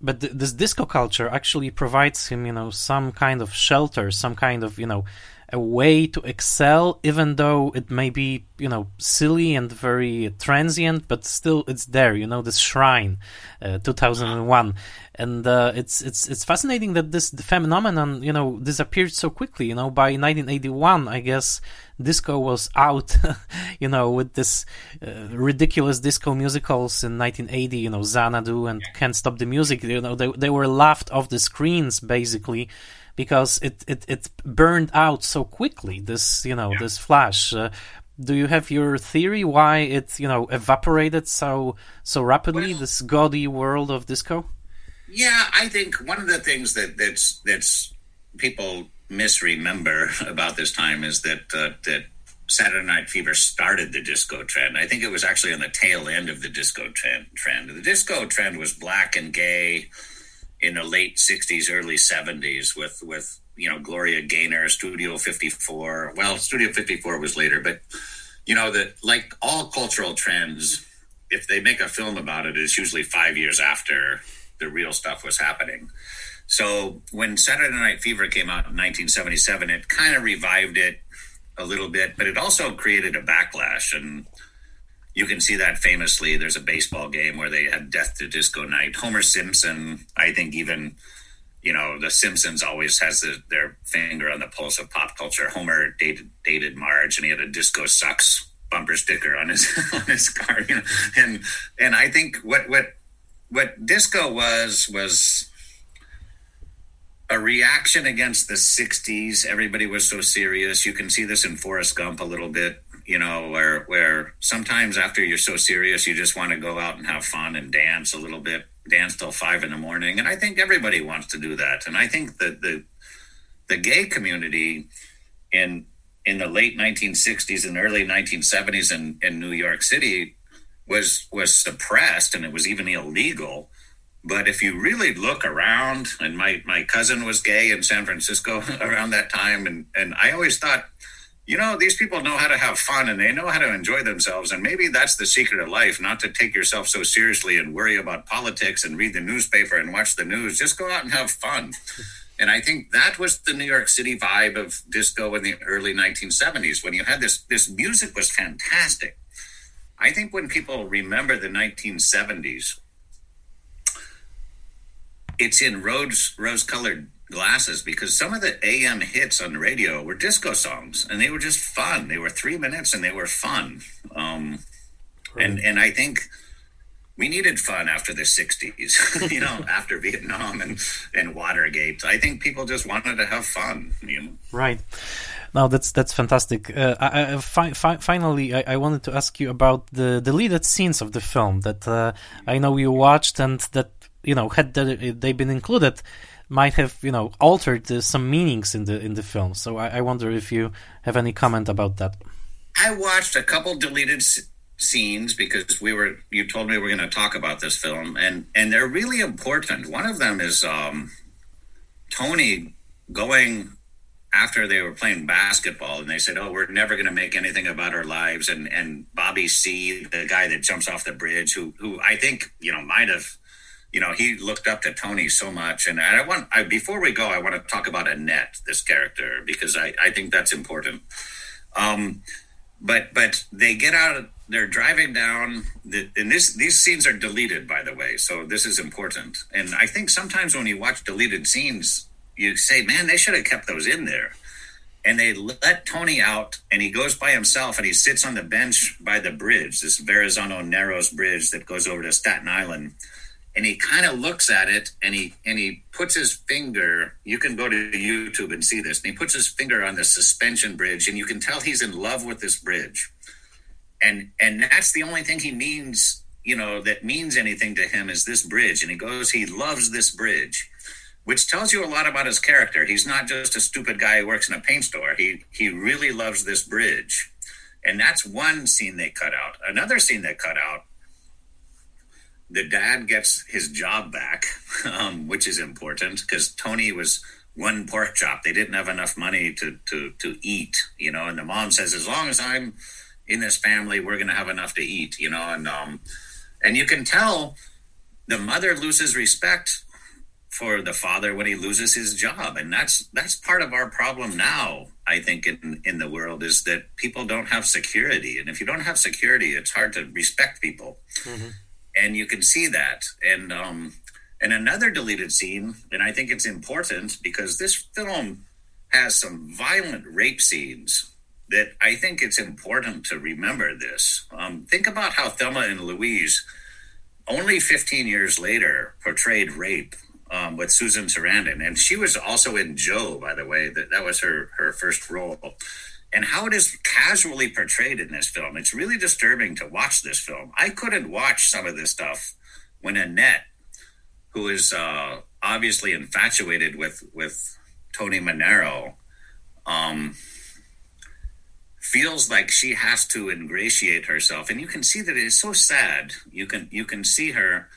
but th- this disco culture actually provides him, you know, some kind of shelter, some kind of, you know, a way to excel, even though it may be, you know, silly and very transient, but still it's there, you know, this shrine, uh, 2001. And uh, it's it's it's fascinating that this phenomenon, you know, disappeared so quickly. You know, by 1981, I guess disco was out. you know, with this uh, ridiculous disco musicals in 1980. You know, Xanadu and Can't Stop the Music. You know, they they were laughed off the screens basically because it, it, it burned out so quickly. This you know yeah. this flash. Uh, do you have your theory why it you know evaporated so so rapidly? Well, this gaudy world of disco. Yeah, I think one of the things that that's that's people misremember about this time is that uh, that Saturday Night Fever started the disco trend. I think it was actually on the tail end of the disco trend. Trend. The disco trend was black and gay in the late '60s, early '70s, with with you know Gloria Gaynor, Studio 54. Well, Studio 54 was later, but you know that like all cultural trends, if they make a film about it, it's usually five years after the real stuff was happening. So when Saturday Night Fever came out in 1977, it kind of revived it a little bit, but it also created a backlash and you can see that famously. There's a baseball game where they had Death to Disco Night. Homer Simpson, I think, even you know, The Simpsons always has the, their finger on the pulse of pop culture. Homer dated dated Marge, and he had a disco sucks bumper sticker on his on his car. You know? and and I think what what what disco was was a reaction against the 60s everybody was so serious you can see this in Forrest Gump a little bit you know, where where sometimes after you're so serious, you just want to go out and have fun and dance a little bit, dance till five in the morning. And I think everybody wants to do that. And I think that the the gay community in in the late 1960s and early 1970s in, in New York City was was suppressed and it was even illegal But if you really look around, and my, my cousin was gay in San Francisco around that time, and, and I always thought, you know, these people know how to have fun and they know how to enjoy themselves. And maybe that's the secret of life, not to take yourself so seriously and worry about politics and read the newspaper and watch the news. Just go out and have fun. And I think that was the New York City vibe of disco in the early 1970s when you had this this music was fantastic. I think when people remember the 1970s, it's in rose rose colored glasses because some of the AM hits on the radio were disco songs and they were just fun. They were three minutes and they were fun. Um, right. And and I think we needed fun after the 60s, you know, after Vietnam and, and Watergate. I think people just wanted to have fun, you know. Right. No, that's that's fantastic. Uh, I, I, fi- fi- finally, I, I, wanted to ask you about the deleted scenes of the film that uh, I know you watched and that you know had they been included might have you know altered uh, some meanings in the in the film. So I, I, wonder if you have any comment about that. I watched a couple deleted s- scenes because we were you told me we are going to talk about this film and and they're really important. One of them is um, Tony going after they were playing basketball and they said, "Oh, we're never going to make anything about our lives." And and Bobby C, the guy that jumps off the bridge, who who I think you know might have you know, he looked up to Tony so much. And I want, I, before we go, I want to talk about Annette, this character, because I, I think that's important. Um, but, but they get out, they're driving down the, and this, these scenes are deleted, by the way. So this is important. And I think sometimes when you watch deleted scenes, you say, man, they should have kept those in there. And they let Tony out, and he goes by himself, and he sits on the bench by the bridge, this Verrazano Narrows bridge that goes over to Staten Island and he kind of looks at it and he and he puts his finger you can go to youtube and see this and he puts his finger on the suspension bridge and you can tell he's in love with this bridge. And and that's the only thing he means you know that means anything to him is this bridge and he goes he loves this bridge which tells you a lot about his character. He's not just a stupid guy who works in a paint store. He he really loves this bridge. And that's one scene they cut out. Another scene they cut out the dad gets his job back, um, which is important because Tony was one pork chop. They didn't have enough money to to to eat, you know. And the mom says, as long as I'm in this family, we're going to have enough to eat, you know. And um, and you can tell the mother loses respect for the father when he loses his job, and that's that's part of our problem now. I think in in the world is that people don't have security, and if you don't have security, it's hard to respect people. Mm-hmm and you can see that. And um, and another deleted scene, and I think it's important because this film has some violent rape scenes that I think it's important to remember this. Um, think about how Thelma and Louise, only 15 years later, portrayed rape um, with Susan Sarandon, and she was also in Joe, by the way. That that was her her first role and how it is casually portrayed in this film. It's really disturbing to watch this film. I couldn't watch some of this stuff when Annette, who is uh, obviously infatuated with with Tony Manero, um, feels like she has to ingratiate herself, and you can see that it is so sad. You can you can see her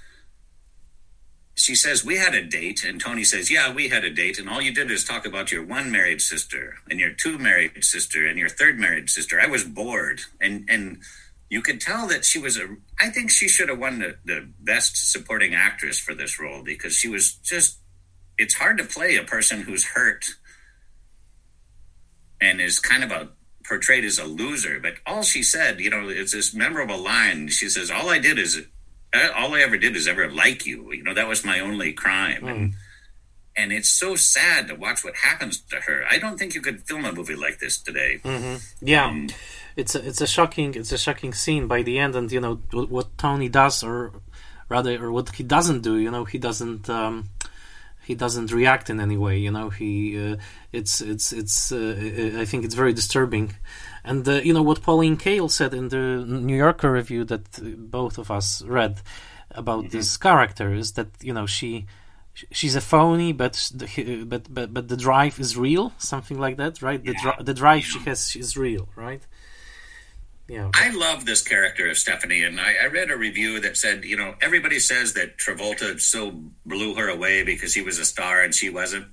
she says, We had a date. And Tony says, Yeah, we had a date. And all you did is talk about your one married sister and your two married sister and your third married sister. I was bored. And, and, you could tell that she was a i think she should have won the, the best supporting actress for this role because she was just it's hard to play a person who's hurt and is kind of a portrayed as a loser but all she said you know it's this memorable line she says all i did is all I ever did is ever like you. You know, that was my only crime. Mm. And, and it's so sad to watch what happens to her. I don't think you could film a movie like this today. Mm-hmm. Yeah, um, it's a, it's a shocking it's a shocking scene by the end, and you know what, what Tony does, or rather, or what he doesn't do. You know, he doesn't. Um, he doesn't react in any way. You know, he uh, it's it's it's. Uh, I think it's very disturbing, and uh, you know what Pauline Kael said in the New Yorker review that both of us read about mm-hmm. this character is that you know she she's a phony, but but but but the drive is real, something like that, right? The yeah. the drive she has is real, right? Yeah. I love this character of Stephanie, and I, I, read a review that said, you know, everybody says that Travolta so blew her away because he was a star and she wasn't.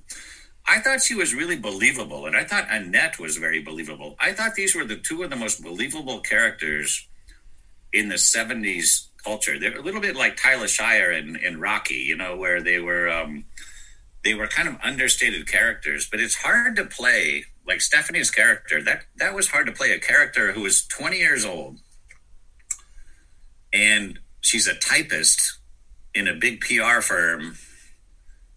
I thought she was really believable, and I thought Annette was very believable. I thought these were the two of the most believable characters in the '70s culture. They're a little bit like Tyler Shire in, in Rocky, you know, where they were um, they were kind of understated characters, but it's hard to play like Stephanie's character. That that was hard to play a character who was 20 years old and she's a typist in a big PR firm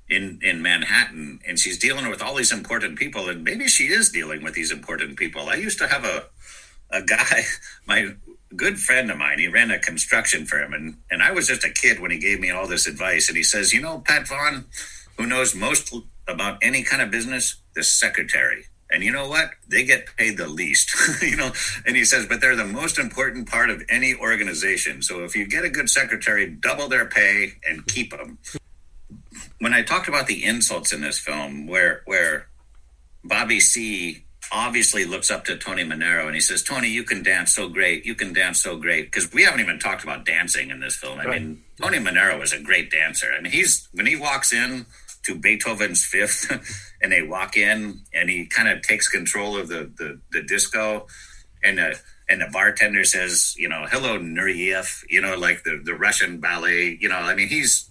in in Manhattan and she's dealing with all these important people and maybe she is dealing with these important people. I used to have a a guy my good friend of mine he ran a construction firm and and I was just a kid when he gave me all this advice and he says, "You know, Pat Vaughn, who knows most about any kind of business? The secretary." And you know what? They get paid the least, you know. And he says, but they're the most important part of any organization. So if you get a good secretary, double their pay and keep them when I talked about the insults in this film, where where Bobby C obviously looks up to Tony Manero and he says, "Tony, you can dance so great. You can dance so great." Because we haven't even talked about dancing in this film. I right. mean, Tony Manero is a great dancer. I mean, he's when he walks in to Beethoven's Fifth, and they walk in, and he kind of takes control of the the, the disco, and the and the bartender says, you know, "Hello, Nureyev," you know, like the the Russian ballet. You know, I mean, he's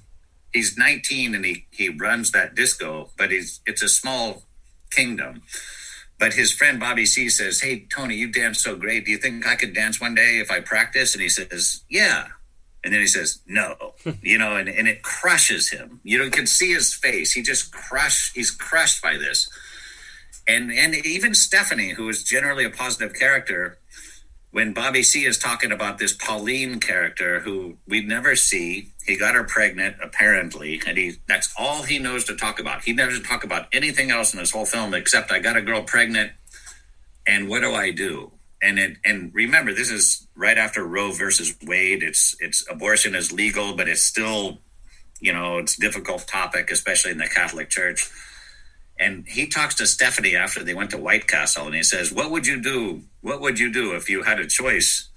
he's 19 and he, he runs that disco, but he's it's a small kingdom. But his friend Bobby C says, Hey, Tony, you dance so great. Do you think I could dance one day if I practice? And he says, Yeah. And then he says, No, you know, and, and it crushes him. You know, you can see his face. He just crushed, he's crushed by this. And and even Stephanie, who is generally a positive character, when Bobby C is talking about this Pauline character who we never see, he got her pregnant apparently, and he that's all he knows to talk about. He never talk about anything else in this whole film except I got a girl pregnant, and what do I do? And it and remember, this is right after Roe versus Wade. It's it's abortion is legal, but it's still, you know, it's a difficult topic, especially in the Catholic Church. And he talks to Stephanie after they went to White Castle, and he says, "What would you do? What would you do if you had a choice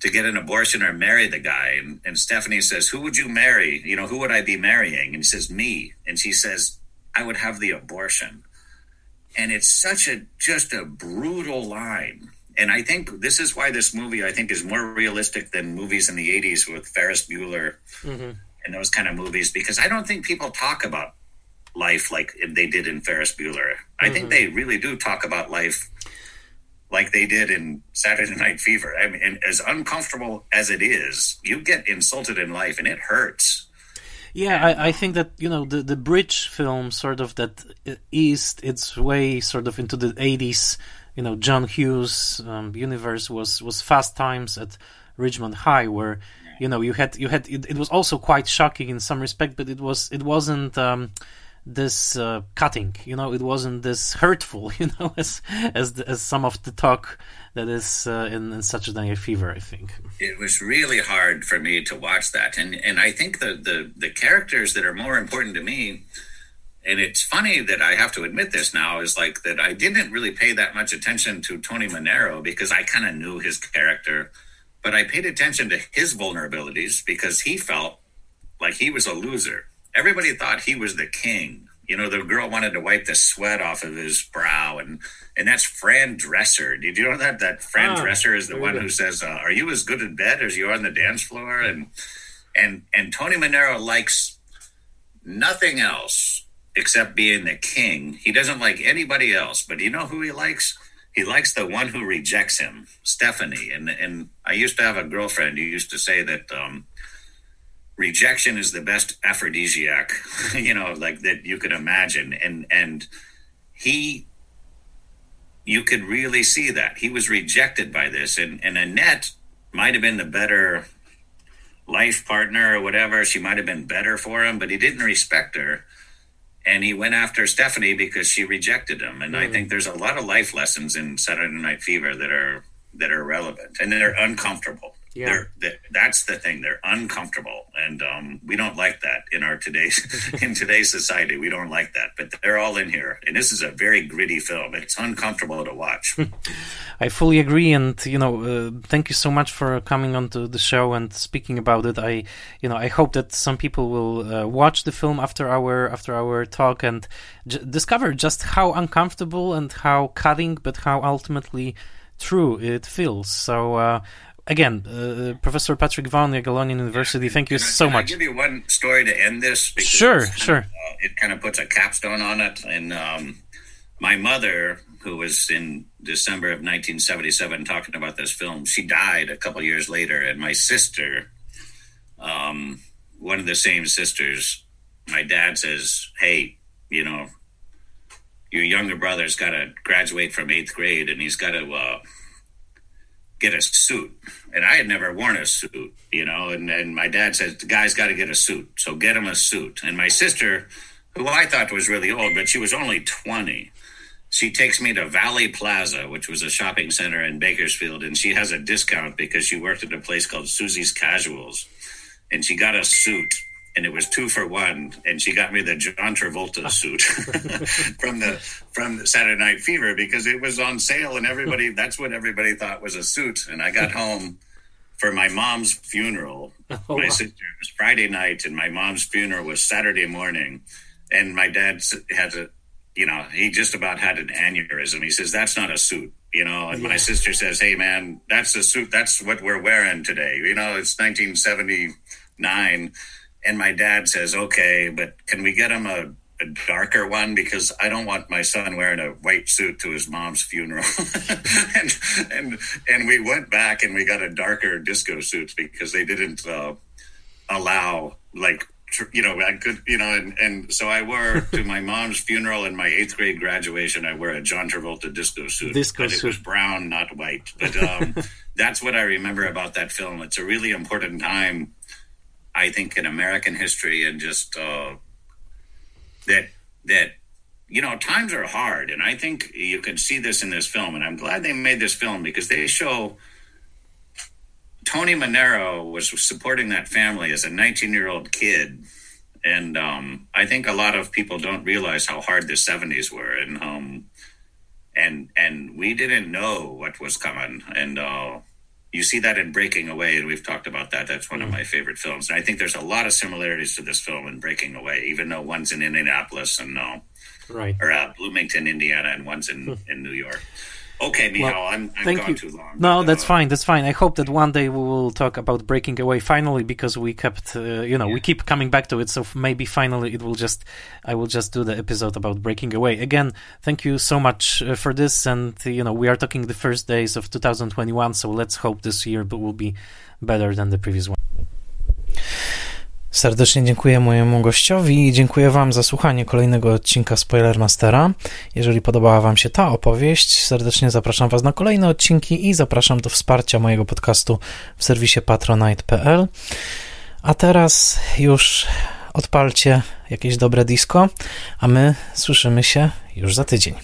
to get an abortion or marry the guy?" And, and Stephanie says, "Who would you marry? You know, who would I be marrying?" And he says, "Me." And she says, "I would have the abortion." And it's such a just a brutal line. And I think this is why this movie I think is more realistic than movies in the '80s with Ferris Bueller mm-hmm. and those kind of movies because I don't think people talk about life like they did in Ferris Bueller. I mm-hmm. think they really do talk about life like they did in Saturday Night Fever. I mean, and as uncomfortable as it is, you get insulted in life and it hurts. Yeah, I, I, think that you know the the bridge film sort of that eased its way sort of into the eighties. You know, John Hughes um, universe was was Fast Times at Ridgemont High, where you know you had you had it, it was also quite shocking in some respect, but it was it wasn't. Um, this uh, cutting. You know, it wasn't this hurtful. You know, as as as some of the talk that is uh, in, in Saturday Night Fever. I think it was really hard for me to watch that, and and I think the the the characters that are more important to me. And it's funny that I have to admit this now is like that I didn't really pay that much attention to Tony Manero because I kind of knew his character, but I paid attention to his vulnerabilities because he felt like he was a loser everybody thought he was the king. You know, the girl wanted to wipe the sweat off of his brow, and and that's Fran Dresser. Did you know that that Fran oh, Drescher is the one good. who says, uh, "Are you as good in bed as you are on the dance floor?" And and and Tony Manero likes nothing else except being the king. He doesn't like anybody else, but you know who he likes? He likes the one who rejects him, Stephanie. And and I used to have a girlfriend who used to say that um, rejection is the best aphrodisiac, you know, like that you could imagine. And and he you could really see that. He was rejected by this. And and Annette might have been the better life partner or whatever. She might have been better for him, but he didn't respect her. And he went after Stephanie because she rejected him. And mm. I think there's a lot of life lessons in Saturday Night Fever that are that are relevant and they're uncomfortable. Yeah. They're, that's the thing. They're uncomfortable. and um, we don't like that in our today's in today's society. We don't like that, but they're all in here, and this is a very gritty film. It's uncomfortable to watch. I fully agree, and you know, uh, thank you so much for coming onto the show and speaking about it. I, you know, I hope that some people will uh, watch the film after our after our talk and j- discover just how uncomfortable and how cutting, but how ultimately true it feels. So. Uh, again, uh, Professor Patrick Vaughn, Jagiellonian University. Thank you Can so can much. I give you one story to end this? Because Sure, sure. of, uh, it kind of puts a capstone on it. And um, my mother, who was in December of 1977 talking about this film, she died a couple years later. And my sister, um, one of the same sisters, my dad says, "Hey, you know." Your younger brother's got to graduate from eighth grade, and he's got to uh, get a suit. And I had never worn a suit, you know, and, and my dad says, the guy's got to get a suit. So get him a suit. And my sister, who I thought was really old, but she was only 20, she takes me to Valley Plaza, which was a shopping center in Bakersfield, and she has a discount because she worked at a place called Susie's Casuals. And she got a suit, and it was two for one. And she got me the John Travolta suit from the from Saturday Night Fever because it was on sale, and everybody that's what everybody thought was a suit. And I got home for my mom's funeral. Oh, my wow. sister it was Friday night, and my mom's funeral was Saturday morning. And my dad had a, you know, he just about had an aneurysm. He says, "That's not a suit." You know, and my sister says, "Hey, man, that's the suit. That's what we're wearing today." You know, it's 1979, and my dad says, "Okay, but can we get him a, a darker one because I don't want my son wearing a white suit to his mom's funeral." and and and we went back and we got a darker disco suit because they didn't uh, allow like you know I could you know and and so I wore to my mom's funeral and my eighth grade graduation I wear a John Travolta disco suit. Disco but it was suit. brown, not white. But um, that's what I remember about that film. It's a really important time, I think, in American history, and just uh, that that you know times are hard, and I think you can see this in this film. And I'm glad they made this film because they show. Tony Monero was supporting that family as a 19 year old kid. And um, I think a lot of people don't realize how hard the 70s were. And um, and and we didn't know what was coming. And uh, you see that in Breaking Away, and we've talked about that. That's one of my favorite films. And I think there's a lot of similarities to this film and Breaking Away, even though one's in Indianapolis and uh, Right. or uh, Bloomington, Indiana, and one's in, in New York. Okay, Michal, Well, I'm, I'm thank gone you. too long. No, that's uh, fine. That's fine. I hope that one day we will talk about breaking away finally because we kept, uh, you know, we keep coming back to it. So maybe finally it will just, I will just do the episode about breaking away. Again, thank you so much uh, for this. And, you know, we are talking the first days of 2021. So let's hope this year will be better than the previous one. Serdecznie dziękuję mojemu gościowi i dziękuję Wam za słuchanie kolejnego odcinka Spoilermastera. Jeżeli podobała Wam się ta opowieść, serdecznie zapraszam Was na kolejne odcinki i zapraszam do wsparcia mojego podcastu w serwisie patronite.pl. A teraz już odpalcie jakieś dobre disco, a my słyszymy się już za tydzień.